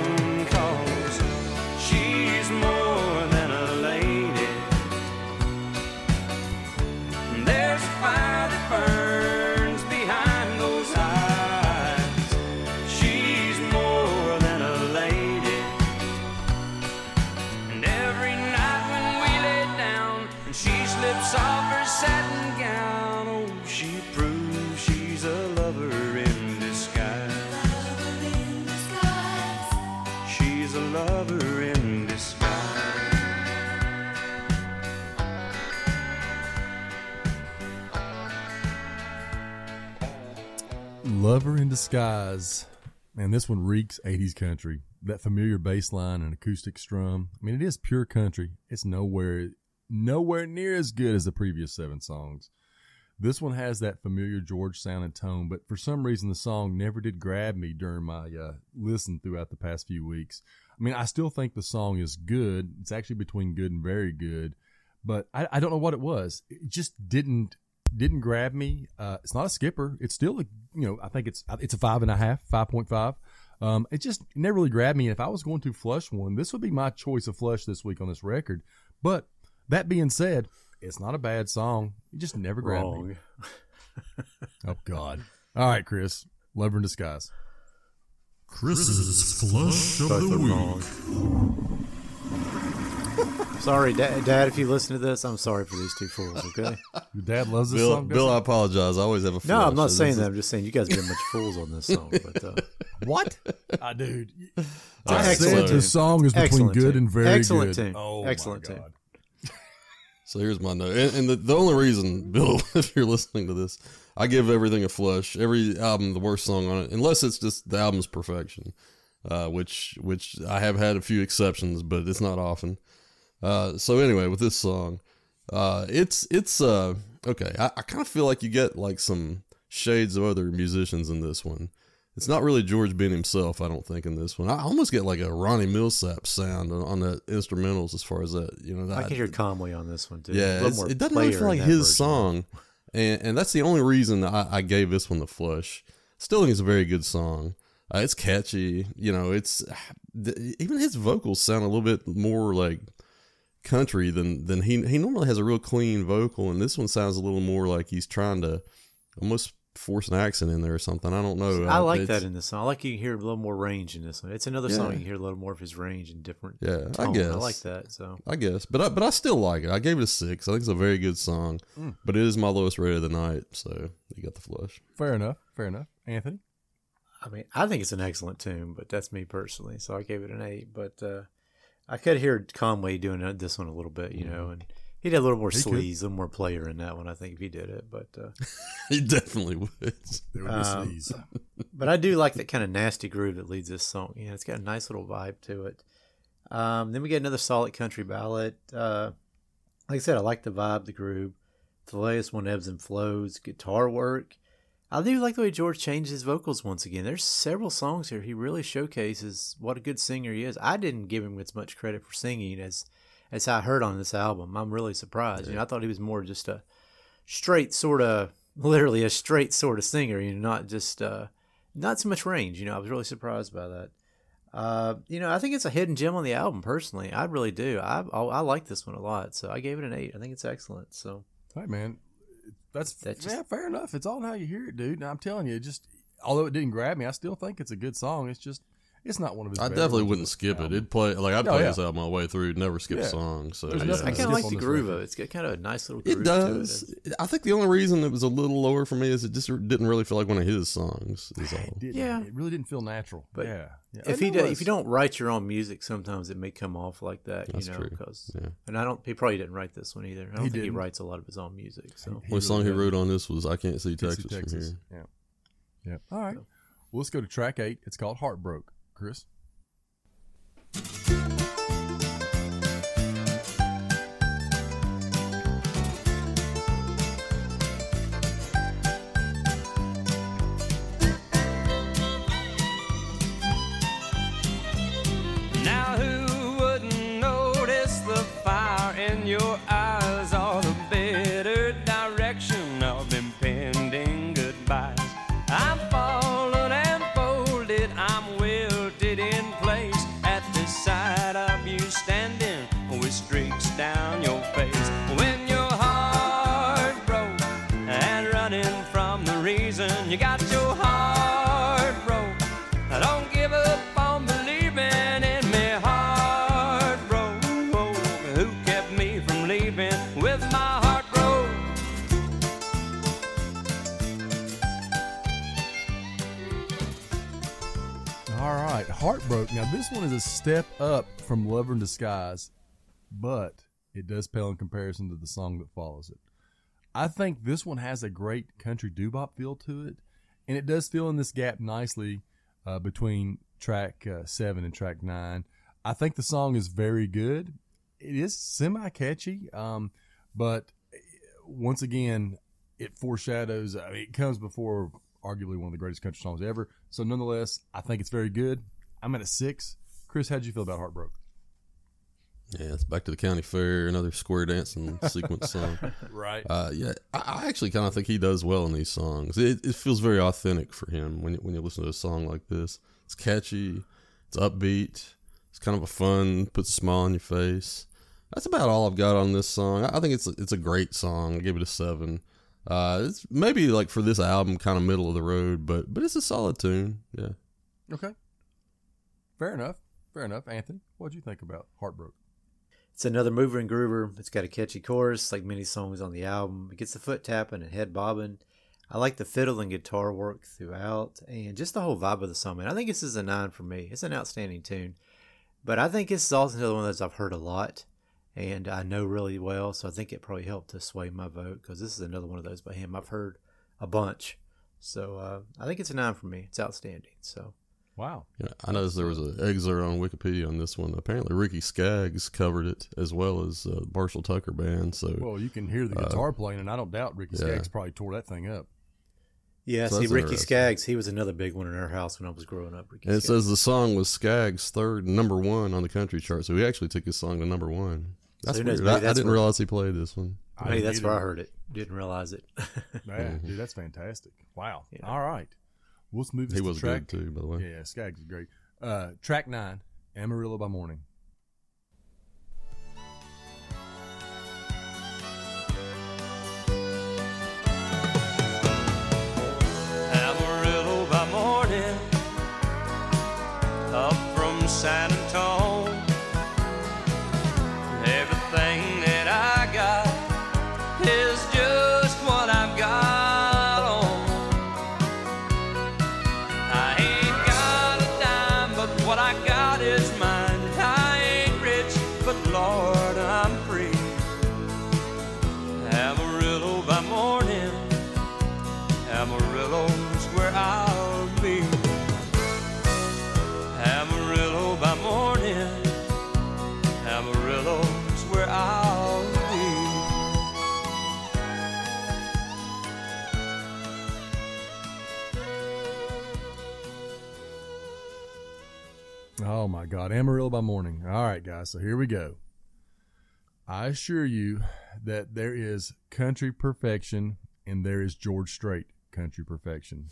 Lover in Disguise. Man, this one reeks 80s country. That familiar bass line and acoustic strum. I mean, it is pure country. It's nowhere, nowhere near as good as the previous seven songs. This one has that familiar George sound and tone, but for some reason the song never did grab me during my uh, listen throughout the past few weeks. I mean, I still think the song is good. It's actually between good and very good, but I, I don't know what it was. It just didn't didn't grab me. Uh, it's not a skipper. It's still a you know I think it's it's a five and a half, five point five. Um, it just never really grabbed me. And if I was going to flush one, this would be my choice of flush this week on this record. But that being said, it's not a bad song. It just never grabbed me. *laughs* Oh God! All right, Chris, Lover in Disguise. Chris's flush of the week. Wrong. sorry, Dad, Dad. If you listen to this, I'm sorry for these two fools. Okay. Your dad loves this Bill, song. Bill, I apologize. I always have a No. I'm not This saying is- that. I'm just saying you guys have been much fools on this song. But uh, he? *laughs* what? Ah, dude. I right, said Excellent the song is between Excellent good tune. and very Excellent good. tune. Oh, Excellent my tune. God. *laughs* So here's my note, and, and the, the only reason, *laughs* Bill, if you're listening to this, I give everything a flush. Every album, the worst song on it, unless it's just the album's perfection, uh, which which I have had a few exceptions, but it's not often. Uh, so anyway, with this song, uh, it's it's uh, okay. I, I kind of feel like you get like some shades of other musicians in this one. It's not really George Ben himself, I don't think, in this one. I almost get like a Ronnie Milsap sound on, on the instrumentals as far as that. You know, I can hear Conway on this one too. Yeah, it's- it doesn't really feel like his version. song, and and that's the only reason I, I gave this one the flush. Still think it's a very good song. Uh, it's catchy, you know. It's *sighs* even his vocals sound a little bit more like country than than he he normally has a real clean vocal, and this one sounds a little more like he's trying to almost force an accent in there or something. I don't know. I like it's- that in this song. I like you can hear a little more range in this one. It's another song Yeah. you hear a little more of his range and different. Yeah, I guess. I like that. So I guess, but I, but I still like it. I gave it a six. I think it's a very good song, Mm. but it is my lowest rate of the night. So you got the flush. Fair enough. Fair enough. Anthony. I mean, I think it's an excellent tune, but that's me personally. So I gave it an eight. But uh, I could hear Conway doing this one a little bit, you know, and he did a little more He could. sleaze, a little more player in that one. I think if he did it, but uh, *laughs* He definitely would. There would be Um, sneeze. but I do like that kind of nasty groove that leads this song. You know, it's got a nice little vibe to it. Um, then we get another solid country ballad. Uh, like I said, I like the vibe, the groove. The latest one ebbs and flows, guitar work. I do like the way George changed his vocals once again. There's several songs here he really showcases what a good singer he is. I didn't give him as much credit for singing as as I heard on this album. I'm really surprised. You know, I thought he was more just a straight sort of, literally a straight sort of singer. You know, not just uh, not so much range. You know, I was really surprised by that. Uh, you know, I think it's a hidden gem on the album. Personally, I really do. I I, I like this one a lot, so I gave it an eight. I think it's excellent. So Hey man, that's That just- yeah, fair enough. It's all in how you hear it, dude. And I'm telling you, just although it didn't grab me, I still think it's a good song. It's just It's not one of his. I definitely ones wouldn't skip it. album. It'd play like I'd Oh, play yeah. this out my way through, never skip Yeah. a song. So There's yeah. nothing I to kind skip of like on the this groove of it. It's got kind of a nice little groove It to does. it. I think the only reason it was a little lower for me is it just didn't really feel like one of his songs. Is all. Didn't. Yeah. it really didn't feel natural. But yeah, yeah. If And he it do, if was. you don't write your own music, sometimes it may come off like that. That's you know, true. because Yeah. and I don't. He probably didn't write this one either. I don't think he didn't. writes a lot of his own music. So He One song he really wrote on this was "I Can't See Texas, Texas, Texas. from Here." Yeah, yeah. All right. Well, let's go to track eight. It's called Heartbroke. Chris. Streaks down your face. When your heart broke and running from the reason you got your heart broke. I don't give up on believing in me. Heart broke. Who kept me from leaving with my heart broke? All right, Heartbroke. Now this one is a step up from Lover in Disguise, but it does pale in comparison to the song that follows it. I think this one has a great country doo-wop feel to it, and it does fill in this gap nicely uh, between track uh, seven and track nine. I think the song is very good. It is semi-catchy, um, but uh, once again, it foreshadows. I mean, it comes before arguably one of the greatest country songs ever. So nonetheless, I think it's very good. I'm at a six. Chris, how'd you feel about Heartbroke? Yeah, it's back to the county fair, another square dancing *laughs* sequence song. Right. Uh, yeah, I, I actually kind of think he does well in these songs. It, it feels very authentic for him when you, when you listen to a song like this. It's catchy, it's upbeat, it's kind of a fun, puts a smile on your face. That's about all I've got on this song. I I think it's it's a great song. I give it a seven. Uh, it's maybe like for this album, kind of middle of the road, but but it's a solid tune. Yeah. Okay. Fair enough. Fair enough. Anthony, what'd you think about Heartbroke? It's another mover and groover. It's got a catchy chorus, like many songs on the album. It gets the foot tapping and head bobbing. I like the fiddle and guitar work throughout, and just the whole vibe of the song. Man, I think this is a nine for me. It's an outstanding tune, but I think this is also another one those I've heard a lot, and I know really well. So I think it probably helped to sway my vote because this is another one of those by him I've heard a bunch. So uh, I think it's a nine for me. It's outstanding. So Wow. Yeah, I noticed there was an excerpt on Wikipedia on this one. Apparently, Ricky Skaggs covered it as well as uh, Marshall Tucker Band. So Well, you can hear the guitar playing, and I don't doubt Ricky Uh, yeah. Skaggs probably tore that thing up. yeah, So see Ricky interesting. Skaggs, he was another big one in our house when I was growing up. Ricky And it Skaggs. says the song was Skaggs' third number one on the country chart, so he actually took his song to number one. That's who knows, weird. I, maybe I didn't where- realize he played this one. I Maybe didn't that's where I heard it. Didn't realize it. *laughs* Man, dude, that's fantastic. Wow. Yeah. All right. Well, let's move this He to was track. good too, by the way. Yeah, Skaggs is great. Uh, track nine, Amarillo by Morning. Amarillo by morning, up from San God, Amarillo by morning. All right, guys. So here we go. I assure you that there is country perfection and there is George Strait country perfection.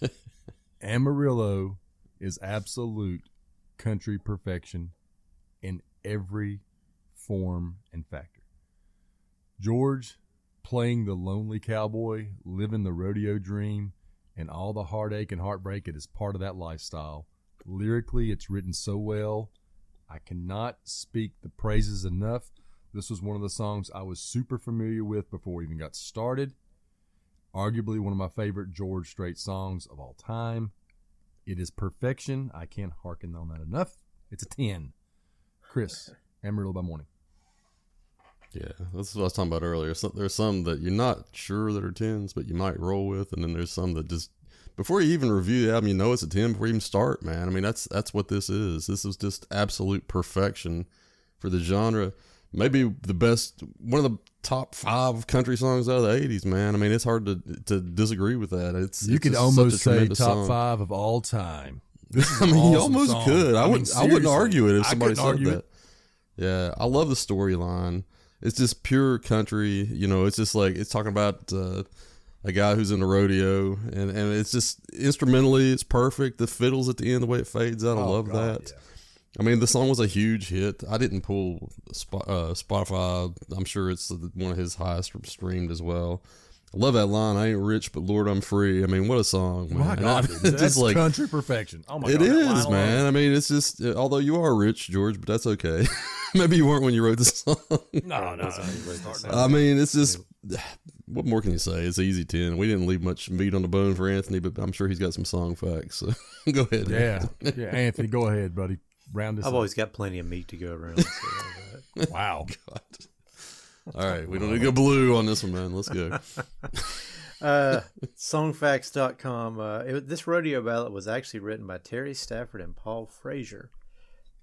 *laughs* Amarillo is absolute country perfection in every form and factor. George playing the lonely cowboy, living the rodeo dream, and all the heartache and heartbreak that is part of that lifestyle Lyrically, it's written so well. I cannot speak the praises enough. This was one of the songs I was super familiar with before we even got started. Arguably one of my favorite George Strait songs of all time. It is perfection. I can't harken on that enough. It's a 10. Chris, *laughs* Amarillo by morning. Yeah, that's what I was talking about earlier. So, there's some that you're not sure that are tens, but you might roll with, and then there's some that just before you even review the album, you know it's a ten before you even start. Man, I mean that's that's what this is. This is just absolute perfection for the genre. Maybe the best, one of the top five country songs out of the '80s. Man, I mean it's hard to to disagree with that. It's You it's could almost such a say top song. five of all time. *laughs* This is I an mean, you almost song. could. I, mean, wouldn't. I wouldn't argue it if somebody said that. it. Yeah, I love the storyline. It's just pure country. You know, it's just like it's talking about uh, a guy who's in a rodeo, and and it's just instrumentally, it's perfect. The fiddles at the end, the way it fades out, I Oh, love God, that. yeah. I mean, the song was a huge hit. I didn't pull uh, Spotify. I'm sure it's one of his highest streamed as well. I love that line. I ain't rich, but Lord, I'm free. I mean, what a song, man. My God, *laughs* It's dude, that's just like country perfection. Oh my it God, that is, line alone. man. I mean, it's just uh, although you are rich, George, but that's okay. *laughs* Maybe you weren't when you wrote the song. No, no, no. I mean, it's just *sighs* what more can you say? It's easy ten. We didn't leave much meat on the bone for Anthony, but I'm sure he's got some song facts. So *laughs* go ahead. yeah, yeah. Anthony, go ahead, buddy. Round this. I've up. always got plenty of meat to go around. So that- wow. All right, we don't need to go blue on this one, man. Let's go. *laughs* uh, songfacts.com. Uh, it, this rodeo ballad was actually written by Terry Stafford and Paul Fraser,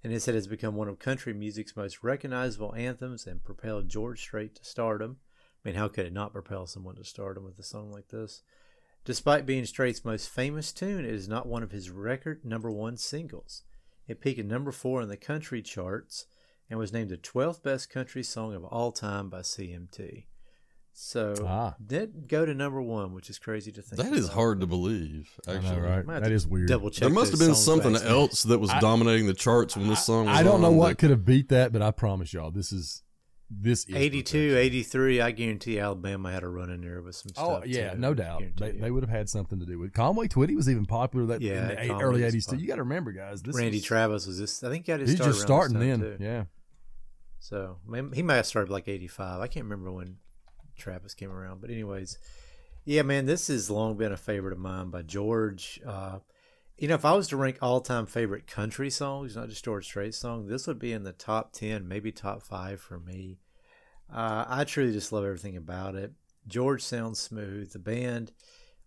and it said has become one of country music's most recognizable anthems and propelled George Strait to stardom. I mean, how could it not propel someone to stardom with a song like this? Despite being Strait's most famous tune, it is not one of his record number one singles. It peaked at number four in the country charts and was named the 12th best country song of all time by CMT. So Ah. did go to number one, which is crazy to think. That is about, hard to believe. Actually, know, right? might have That to is weird. Double check. There must have been something facts, man. else that was I- dominating the charts when this song was I don't know what but- could have beat that, but I promise y'all, this is this is 82, perfection. 83, I guarantee Alabama had a run in there with some stuff. Oh stuff. yeah, too. no doubt. They, they would have had something to do with Conway Twitty was even popular that Yeah, in the Conway early was eighties too. You got to remember, guys. This Randy was, Travis was this. I think he got his He's start just starting then. too. Yeah. So he might have started like 85. I can't remember when Travis came around. But, anyways, yeah, man, this has long been a favorite of mine by George. Uh, you know, if I was to rank all time favorite country songs, not just George Strait song, this would be in the top 10, maybe top five for me. Uh, I truly just love everything about it. George sounds smooth. The band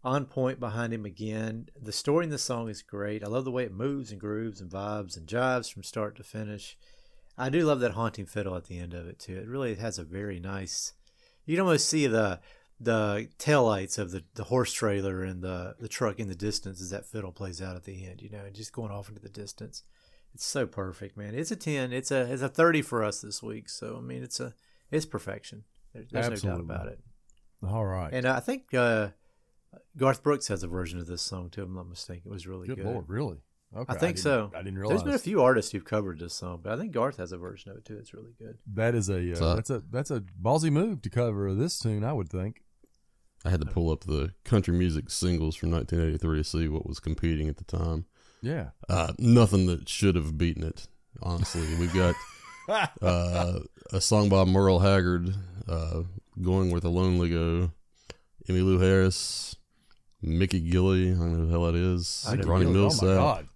on point behind him again. The story in the song is great. I love the way it moves and grooves and vibes and jives from start to finish. I do love that haunting fiddle at the end of it too. It really has a very nice. You can almost see the the taillights of the, the horse trailer and the, the truck in the distance as that fiddle plays out at the end, you know, and just going off into the distance. It's so perfect, man. It's a ten. It's a it's a thirty for us this week. So I mean, it's a it's perfection. There- There's no doubt about it. All right. And I think uh, Garth Brooks has a version of this song too. If I'm not mistaken. It was really good, good. lord, really? Okay, I think didn't- so. I didn't realize. There's been a few artists who've covered this song, but I think Garth has a version of it too. It's really good. That is a uh, that's a that's a ballsy move to cover this tune. I would think. I had to pull up the country music singles from 1983 to see what was competing at the time. Yeah. Uh, nothing that should have beaten it. Honestly, we've got *laughs* uh, a song by Merle Haggard, uh, "Going Where the Lonely Go," Emmylou Harris, Mickey Gilley. I don't know who the hell that is. Ronnie Oh god.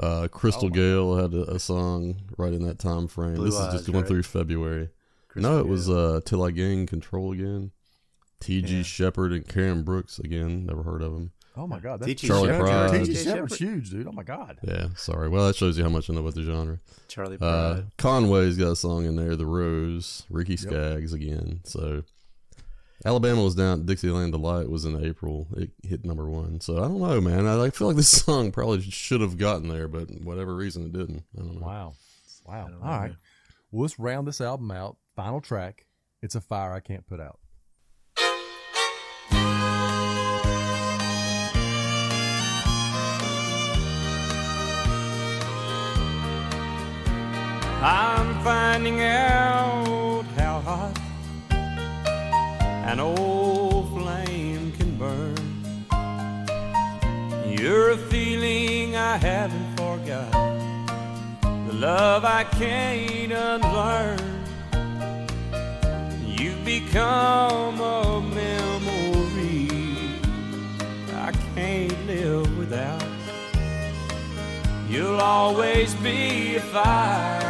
Uh, Crystal Oh Gayle had a, a song right in that time frame. Blue this is just going right? through February. Crystal no, it was Gayle. uh, "Till I Gain Control Again." T.G. Yeah. Sheppard and Karen Brooks again. Never heard of them. Oh my god. That's T.T. Charley Sheppard. Pride. T.T. T.T. Sheppard's huge, dude. Oh my god. Yeah, sorry. Well, that shows you how much I know about the genre. Charley Uh, Pride. Conway's got a song in there, The Rose, Ricky Skaggs again. So Alabama was down, Dixieland Delight was in April. It hit number one. So I don't know, man. I, I feel like this *laughs* song probably should have gotten there, but whatever reason it didn't. I don't know. Wow. Wow. don't All know. right. Well, let's round this album out. Final track. It's a fire I can't put out. I'm finding out how hot an old flame can burn. You're a feeling I haven't forgot, the love I can't unlearn. You've become a memory I can't live without. You'll always be a fire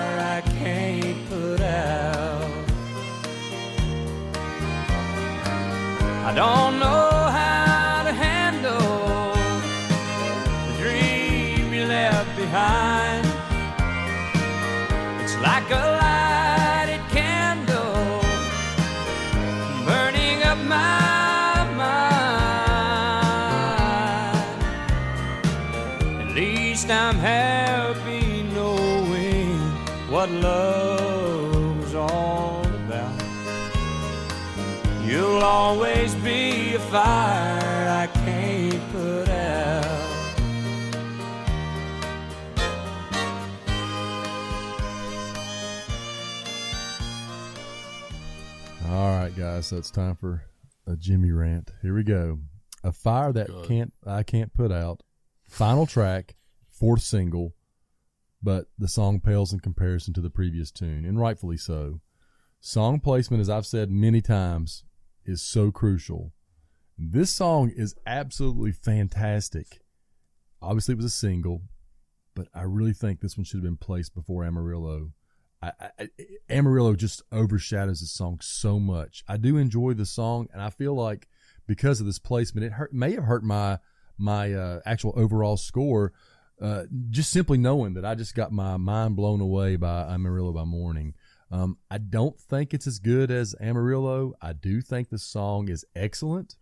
fire I can't put out. All right, guys. So it's time for a Jimmy rant. Here we go. A fire that Good. can't I can't put out. Final track, fourth single, but the song pales in comparison to the previous tune, and rightfully so. Song placement, as I've said many times, is so crucial. This song is absolutely fantastic. Obviously, it was a single, but I really think this one should have been placed before Amarillo. I, I, Amarillo just overshadows this song so much. I do enjoy the song, and I feel like because of this placement, it hurt, may have hurt my my uh, actual overall score. Uh, just simply knowing that I just got my mind blown away by Amarillo by Morning. Um, I don't think it's as good as Amarillo. I do think the song is excellent.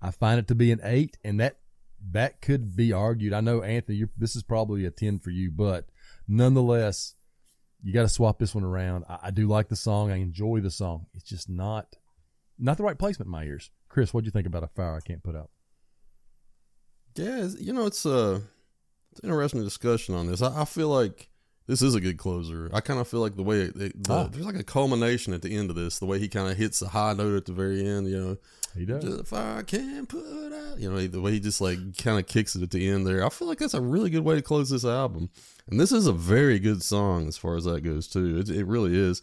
I find it to be an eight, and that that could be argued. I know Anthony, this is probably a ten for you, but nonetheless, you got to swap this one around. I, I do like the song. I enjoy the song. It's just not not the right placement in my ears. Chris, what do you think about a fire I can't put out? Yeah, you know, it's a it's an interesting discussion on this. I, I feel like this is a good closer. I kind of feel like the way it, it- the, Ah. there's like a culmination at the end of this. The way he kind of hits the high note at the very end. You know, He does. just if I can put out. You know, the way he just like kind of kicks it at the end there. I feel like that's a really good way to close this album. And this is a very good song as far as that goes too. It, it really is.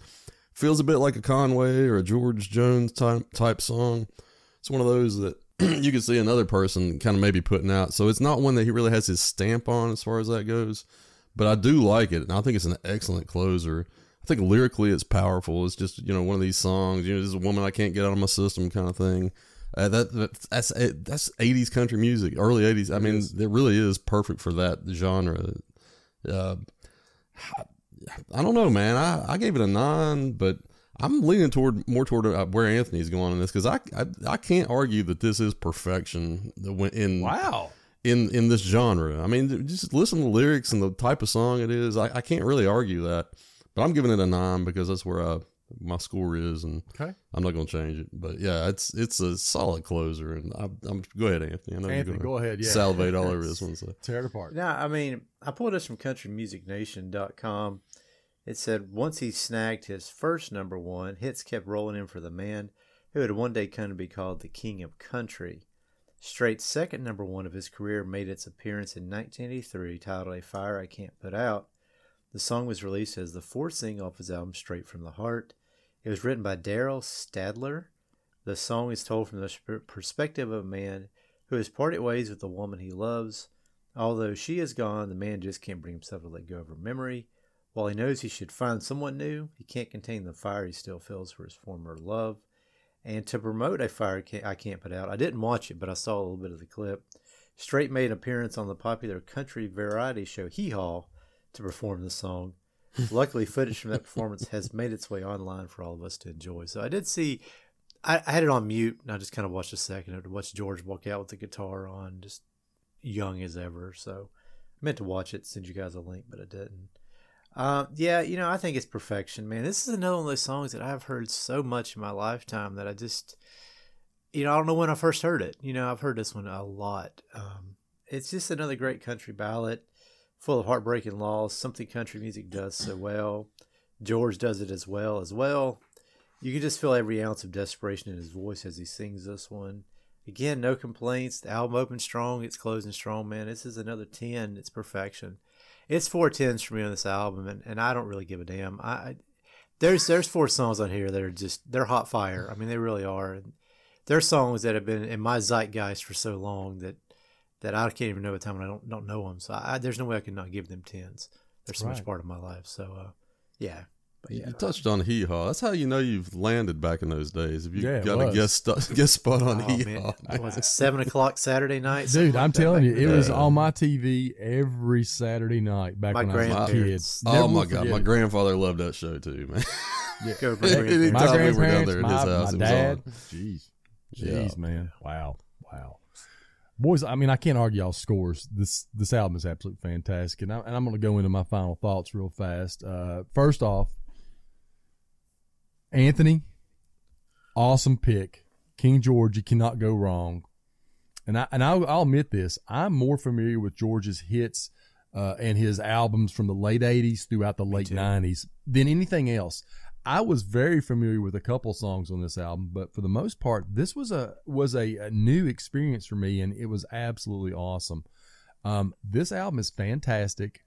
Feels a bit like a Conway or a George Jones type type song. It's one of those that *clears throat* you could see another person kind of maybe putting out. So it's not one that he really has his stamp on as far as that goes. But I do like it, and I think it's an excellent closer. I think lyrically it's powerful. It's just you know one of these songs. You know, this is a woman I can't get out of my system kind of thing. Uh, that, that that's that's eighties country music, early eighties. I mean, it really is perfect for that genre. Uh, I don't know, man. I, I gave it a nine, but I'm leaning toward more toward uh, where Anthony's going on this because I, I I can't argue that this is perfection in Wow. In in this genre. I mean, just listen to the lyrics and the type of song it is. I, I can't really argue that, but I'm giving it a nine because that's where I, my score is, and Okay. I'm not going to change it. But yeah, it's it's a solid closer, and I, I'm go ahead, Anthony. I know Anthony, you're go gonna ahead. Yeah. salivate all *laughs* over this one. So. Tear it apart. No, I mean, I pulled this from countrymusicnation.com. It said once he snagged his first number one, hits kept rolling in for the man who would one day come to be called the King of Country. Strait's second number one of his career made its appearance in 1983, titled A Fire I Can't Put Out. The song was released as the fourth single off his album Strait from the Heart. It was written by Darryl Staedtler. The song is told from the perspective of a man who has parted ways with the woman he loves. Although she is gone, the man just can't bring himself to let go of her memory. While he knows he should find someone new, he can't contain the fire he still feels for his former love. And to promote a fire I can't put out, I didn't watch it, but I saw a little bit of the clip. Strait made an appearance on the popular country variety show Hee Haw to perform the song. *laughs* Luckily, footage from that performance has made its way online for all of us to enjoy. So I did see, I, I had it on mute, and I just kind of watched a second of watch George walk out with the guitar on, just young as ever. So I meant to watch it, send you guys a link, but I didn't. Uh, yeah, you know, I think it's perfection, man. This is another one of those songs that I've heard so much in my lifetime that I just, you know, I don't know when I first heard it. You know, I've heard this one a lot. Um, it's just another great country ballad, full of heartbreaking loss. Something country music does so well. George does it as well as well. You can just feel every ounce of desperation in his voice as he sings this one. Again, no complaints. The album opens strong. It's closing strong, man. This is another 10. It's perfection. It's four tens for me on this album, and, and I don't really give a damn. I, I there's there's four songs on here that are just they're hot fire. I mean, they really are. And they're songs that have been in my zeitgeist for so long that that I can't even know the time when I don't don't know them. So I, there's no way I can not give them tens. They're so much part of my life. So uh, yeah, but yeah. You touched on hee haw. That's how you know you've landed back in those days. If you Yeah, got a guest *laughs* guest spot on Oh, hee haw, was it seven o'clock Saturday night? Dude, I'm that telling you, it the was on my TV every Saturday night back My when I was a kid. oh my god, my it. grandfather loved that show too, man. Go bring *laughs* Anytime grandparents. my we were down grandparents, there at my, his house, my it was dad. on. Jeez, Yeah. jeez, man, wow, wow. Boys, I mean, I can't argue y'all scores. This this album is absolutely fantastic, and, I, and I'm going to go into my final thoughts real fast. Uh, first off, Anthony, awesome pick. King George, you cannot go wrong. And I and I'll, I'll admit this, I'm more familiar with George's hits uh, and his albums from the late '80s throughout the late '90s than anything else. I was very familiar with a couple songs on this album, but for the most part, this was a was a, a new experience for me, and it was absolutely awesome. Um, this album is fantastic,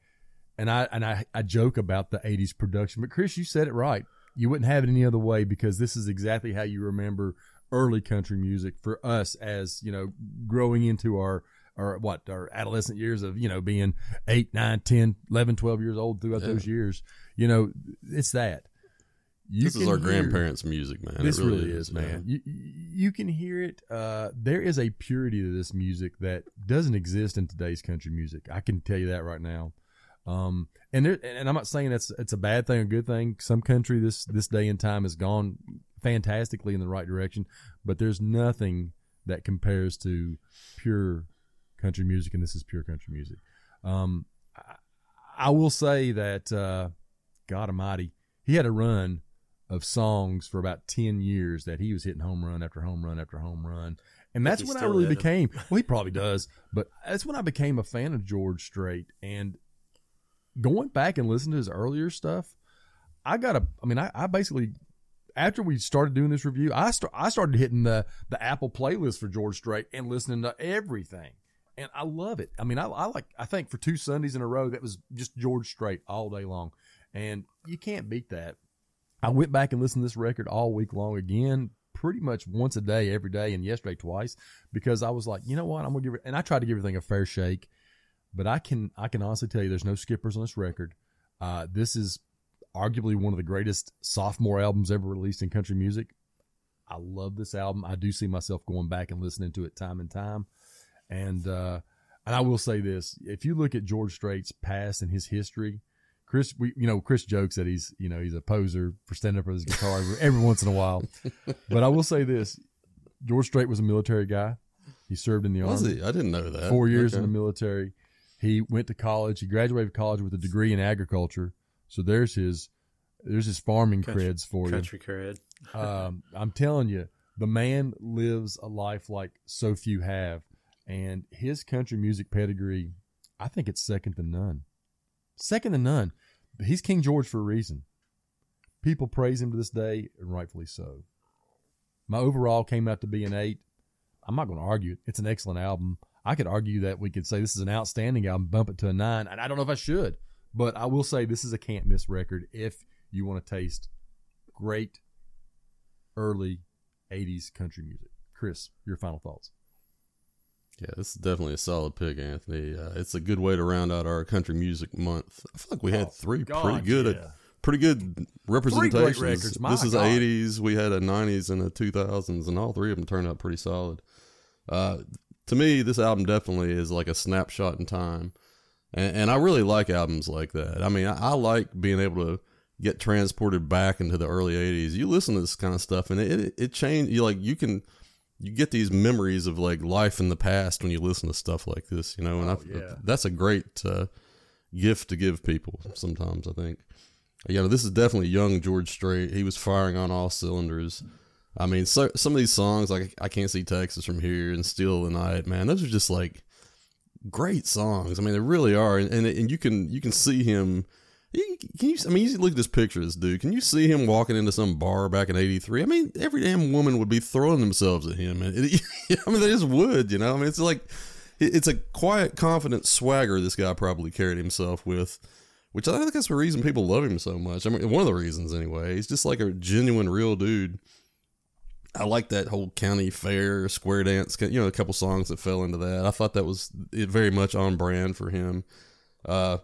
and I and I, I joke about the '80s production, but Chris, you said it right. You wouldn't have it any other way because this is exactly how you remember early country music for us as you know growing into our or what our adolescent years of you know being 8 9 10 11 12 years old throughout Yeah. those years you know it's that you this is our hear- grandparents' music, man. It this really, is, yeah. man. You you can hear it. Uh, there is a purity to this music that doesn't exist in today's country music. I can tell you that right now. Um, and there, and I'm not saying that's it's a bad thing or good thing. Some country this this day and time has gone fantastically in the right direction, but there's nothing that compares to pure country music, and this is pure country music. Um, I, I will say that uh, God Almighty, he had a run of songs for about 10 years that he was hitting home run after home run after home run. And that's when I really became, well, he probably does, but that's when I became a fan of George Strait. And going back and listening to his earlier stuff, I got a, I mean, I, I basically, after we started doing this review, I, st- I started hitting the, the Apple playlist for George Strait and listening to everything. And I love it. I mean, I, I like, I think for two Sundays in a row, that was just George Strait all day long. And you can't beat that. I went back and listened to this record all week long again, pretty much once a day, every day, and yesterday twice, because I was like, you know what, I'm gonna give it, and I tried to give everything a fair shake, but I can, I can honestly tell you, there's no skippers on this record. Uh, this is arguably one of the greatest sophomore albums ever released in country music. I love this album. I do see myself going back and listening to it time and time, and uh, and I will say this: if you look at George Strait's past and his history, Chris, we you know Chris jokes that he's you know he's a poser for standing up with his guitar every, every once in a while, *laughs* but I will say this: George Strait was a military guy. He served in the Was army he? I didn't know that. four years in the military. He went to college. He graduated college with a degree in agriculture. So there's his there's his farming Country- creds for you. Country cred. *laughs* Um, I'm telling you, the man lives a life like so few have, and his country music pedigree, I think it's second to none. Second to none. He's King George for a reason. People praise him to this day, and rightfully so. My overall came out to be an eight. I'm not going to argue it. It's an excellent album. I could argue that we could say this is an outstanding album, bump it to a nine, and I don't know if I should, but I will say this is a can't miss record if you want to taste great early 80s country music. Chris, your final thoughts. Yeah, this is definitely a solid pick, Anthony. Uh, it's a good way to round out our country music month. I feel like we had three pretty good, pretty good representations. records, this is God. '80s. We had a '90s and a 2000s, and all three of them turned out pretty solid. Uh, to me, this album definitely is like a snapshot in time, and, and I really like albums like that. I mean, I, I like being able to get transported back into the early '80s. You listen to this kind of stuff, and it it, it changed. You like you can you get these memories of like life in the past when you listen to stuff like this, you know, and I, yeah. that's a great uh, gift to give people sometimes, I think. You know, this is definitely young George Strait. He was firing on all cylinders. I mean, so, some of these songs, like I Can't See Texas from Here and Still the Night, man, those are just like great songs. I mean, they really are. And, and, and you can you can see him. you- Can you? I mean, you look at this picture of this dude. Can you see him walking into some bar back in '83? I mean, every damn woman would be throwing themselves at him. And it, *laughs* I mean, they just would. You know, I mean, it's like it's a quiet, confident swagger this guy probably carried himself with, which I think that's the reason people love him so much. I mean, one of the reasons anyway. He's just like a genuine, real dude. I like that whole county fair square dance. You know, a couple songs that fell into that. I thought that was very much on brand for him. Uh,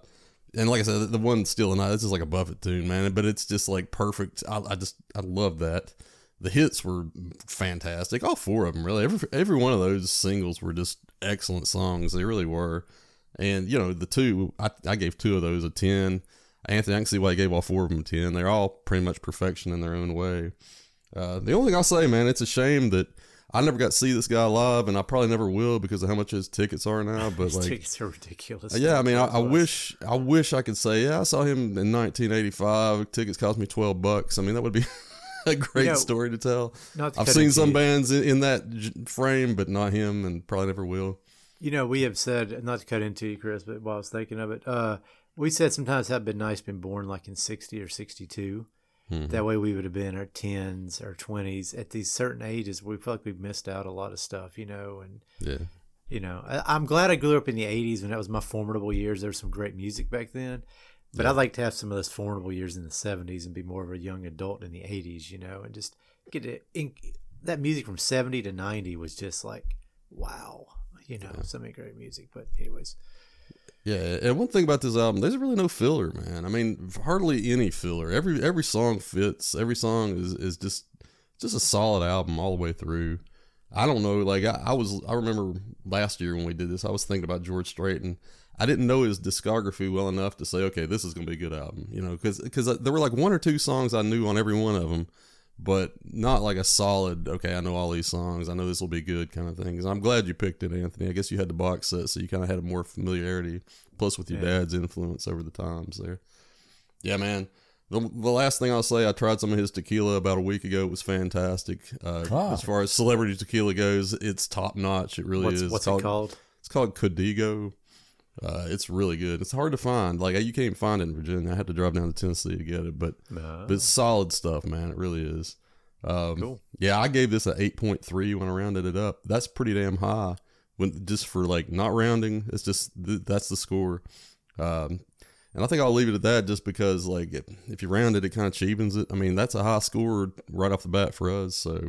and like I said, the one Steal the Night. This is like a Buffett tune, man. But it's just like perfect. I, I just I love that. The hits were fantastic. All four of them, really. Every every one of those singles were just excellent songs. They really were. And you know, the two I, I gave two of those a ten. Anthony, I can see why he gave all four of them a ten. They're all pretty much perfection in their own way. Uh, the only thing I'll say, man, it's a shame that I never got to see this guy live, and I probably never will because of how much his tickets are now. But *laughs* These like, tickets are ridiculous. yeah, I mean, I, I wish, I wish I could say, yeah, I saw him in 1985. Tickets cost me 12 bucks. I mean, that would be *laughs* a great You know, story to tell. To I've seen some bands in, in that frame, but not him, and probably never will. You know, we have said not to cut into you, Chris, but while I was thinking of it, uh, we said sometimes have been nice been born like in sixty or sixty Mm-hmm. That way we would have been our tens or twenties at these certain ages. We feel like we've missed out a lot of stuff, you know, and Yeah, you know, I, I'm glad I grew up in the '80s when that was my formidable years. There was some great music back then, but I'd like to have some of those formidable years in the '70s and be more of a young adult in the '80s, you know, and just get it. In, that music from '70 to '90 was just like, wow, you know, so many great music. But anyways, yeah. And one thing about this album, there's really no filler, man. I mean, hardly any filler. Every every song fits. Every song is is just just a solid album all the way through. I don't know, like I, I was, I remember last year when we did this, I was thinking about George Strait, and I didn't know his discography well enough to say, okay, this is gonna be a good album, you know, because because uh, there were like one or two songs I knew on every one of them, but not like a solid, okay, I know all these songs, I know this will be good kind of thing. 'Cause I'm glad you picked it, Anthony. I guess you had the box set, so you kind of had a more familiarity, plus with your Yeah. dad's influence over the times there. Yeah, man. The, the last thing I'll say, I tried some of his tequila about a week ago. It was fantastic. Uh, Ah. As far as celebrity tequila goes, it's top notch. It really what's is. what's it's it called? It's called Codigo. Uh, it's really good. It's hard to find. Like you can't find it in Virginia. I had to drive down to Tennessee to get it, but but it's solid stuff, man. It really is. Um, Cool. Yeah, I gave this a eight point three when I rounded it up. That's pretty damn high. When just for like not rounding, it's just th- that's the score. Um, and I think I'll leave it at that, just because like if, if you round it, it kind of cheapens it. I mean, that's a high score right off the bat for us. So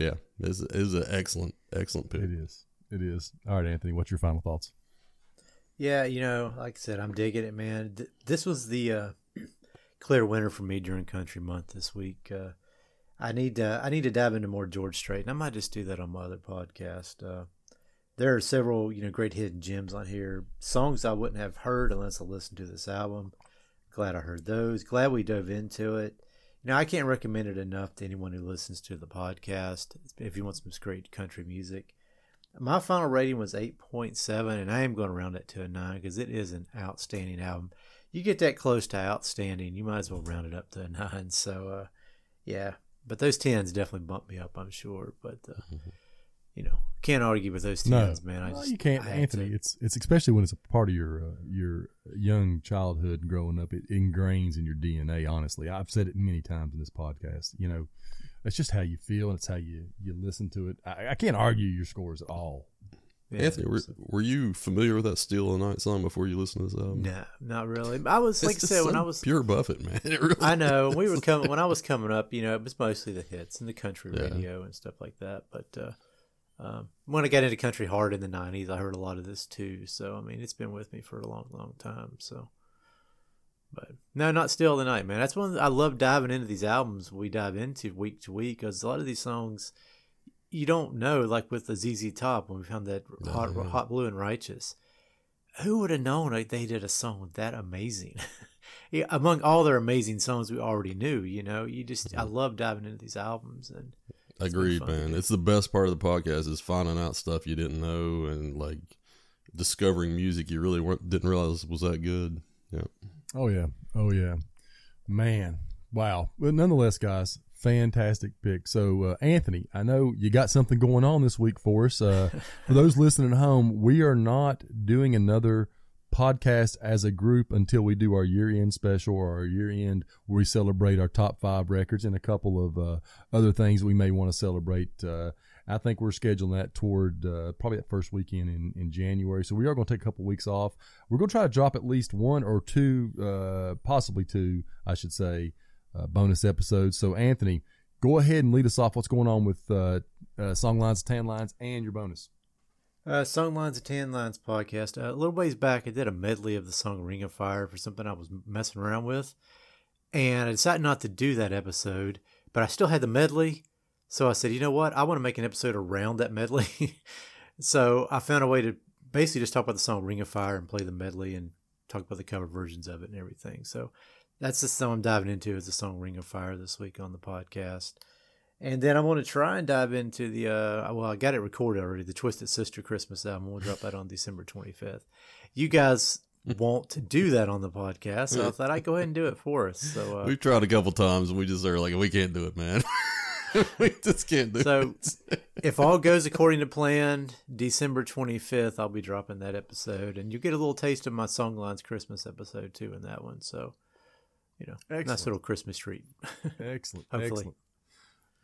yeah, it's it an excellent excellent pick. It is. It is. All right, Anthony, what's your final thoughts? Yeah, you know, like I said, I'm digging it, man. Th- this was the uh, *clears throat* clear winner for me during Country Month this week. Uh, I need to I need to dive into more George Strait, and I might just do that on my other podcast. Uh, there are several you know great hidden gems on here, songs I wouldn't have heard unless I listened to this album. Glad I heard those. Glad we dove into it. You know, I can't recommend it enough to anyone who listens to the podcast. If you want some great country music, my final rating was 8.7, and I am going to round it to a 9 because it is an outstanding album. You get that close to outstanding, you might as well round it up to a *laughs* 9. So, uh, yeah. But those 10s definitely bumped me up, I'm sure. But, uh, you know, can't argue with those 10s, No, man. I Well, just, you can't, I Anthony. to- It's it's especially when it's a part of your uh, your young childhood growing up. It ingrains in your DNA. Honestly, I've said it many times in this podcast. You know, that's just how you feel, and it's how you you listen to it. I, I can't argue your scores at all. yeah, Anthony, were, were you familiar with that Steel of the Night song before you listened to this album? No, not really. I was, like I said, when I was. pure Buffett, man. *laughs* It really I know when we were coming when I was coming up, you know, it was mostly the hits and the country Yeah. radio and stuff like that. But uh, um, when I got into country hard in the '90s, I heard a lot of this too. So I mean, it's been with me for a long, long time. So, but no, not Steal the Night, man. That's one I love diving into these albums. We dive into week to week because a lot of these songs you don't know. Like with the ZZ Top when we found that oh, hot, yeah. hot blue and righteous. Who would have known like, they did a song that amazing? *laughs* yeah, among all their amazing songs we already knew, you know, you just I mm-hmm. love diving into these albums and Agreed, man. It's the best part of the podcast is finding out stuff you didn't know and like discovering music you really weren't, didn't realize was that good. Yeah. Oh yeah, oh yeah, man, wow. But nonetheless, guys, fantastic pick. So uh, Anthony, I know you got something going on this week for us. Uh, for those *laughs* listening at home, we are not doing another podcast as a group until we do our year end special or our year end where we celebrate our top five records and a couple of uh, other things we may want to celebrate uh, I think we're scheduling that toward uh, probably that first weekend in, in January. So we are going to take a couple weeks off. We're going to try to drop at least one or two, uh, possibly two, I should say, uh, bonus episodes. So Anthony, go ahead and lead us off. What's going on with uh, uh, Song Lines, Tan Lines, and your bonus? Uh, Song Lines of Tan Lines podcast. Uh, a little ways back, I did a medley of the song Ring of Fire for something I was messing around with. And I decided not to do that episode, but I still had the medley. So I said, you know what? I want to make an episode around that medley. *laughs* so I found a way to basically just talk about the song Ring of Fire and play the medley and talk about the cover versions of it and everything. So that's the song I'm diving into is the song Ring of Fire this week on the podcast. And then I want to try and dive into the uh well, I got it recorded already, the Twisted Sister Christmas album. We'll drop that on December twenty fifth. You guys want to do *laughs* that on the podcast, so I thought I'd go ahead and do it for us. So uh, We've tried a couple times and we just are like, we can't do it, man. *laughs* *laughs* we just can't do So- it. if all goes according to plan, December 25th, I'll be dropping that episode. And you get a little taste of my Songlines Christmas episode too in that one. So, you know, nice little Christmas treat. Excellent. *laughs* Hopefully. Excellent.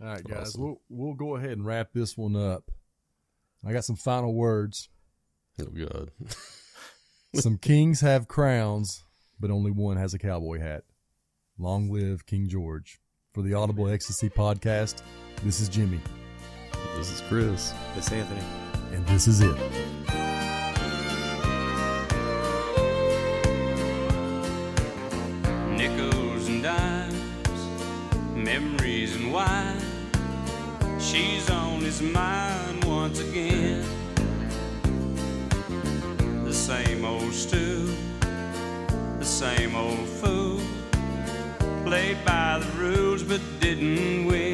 All right, guys, Awesome. we'll we'll go ahead and wrap this one up. I got some final words. Oh, God. *laughs* some kings have crowns, but only one has a cowboy hat. Long live King George. For the Audible Extacy podcast, this is Jimmy, This is Chris. It's Anthony. and this is it. nickels and dimes, memories and wine. She's on his mind once again. The same old stew, the same old fool. Played by the rules but didn't win.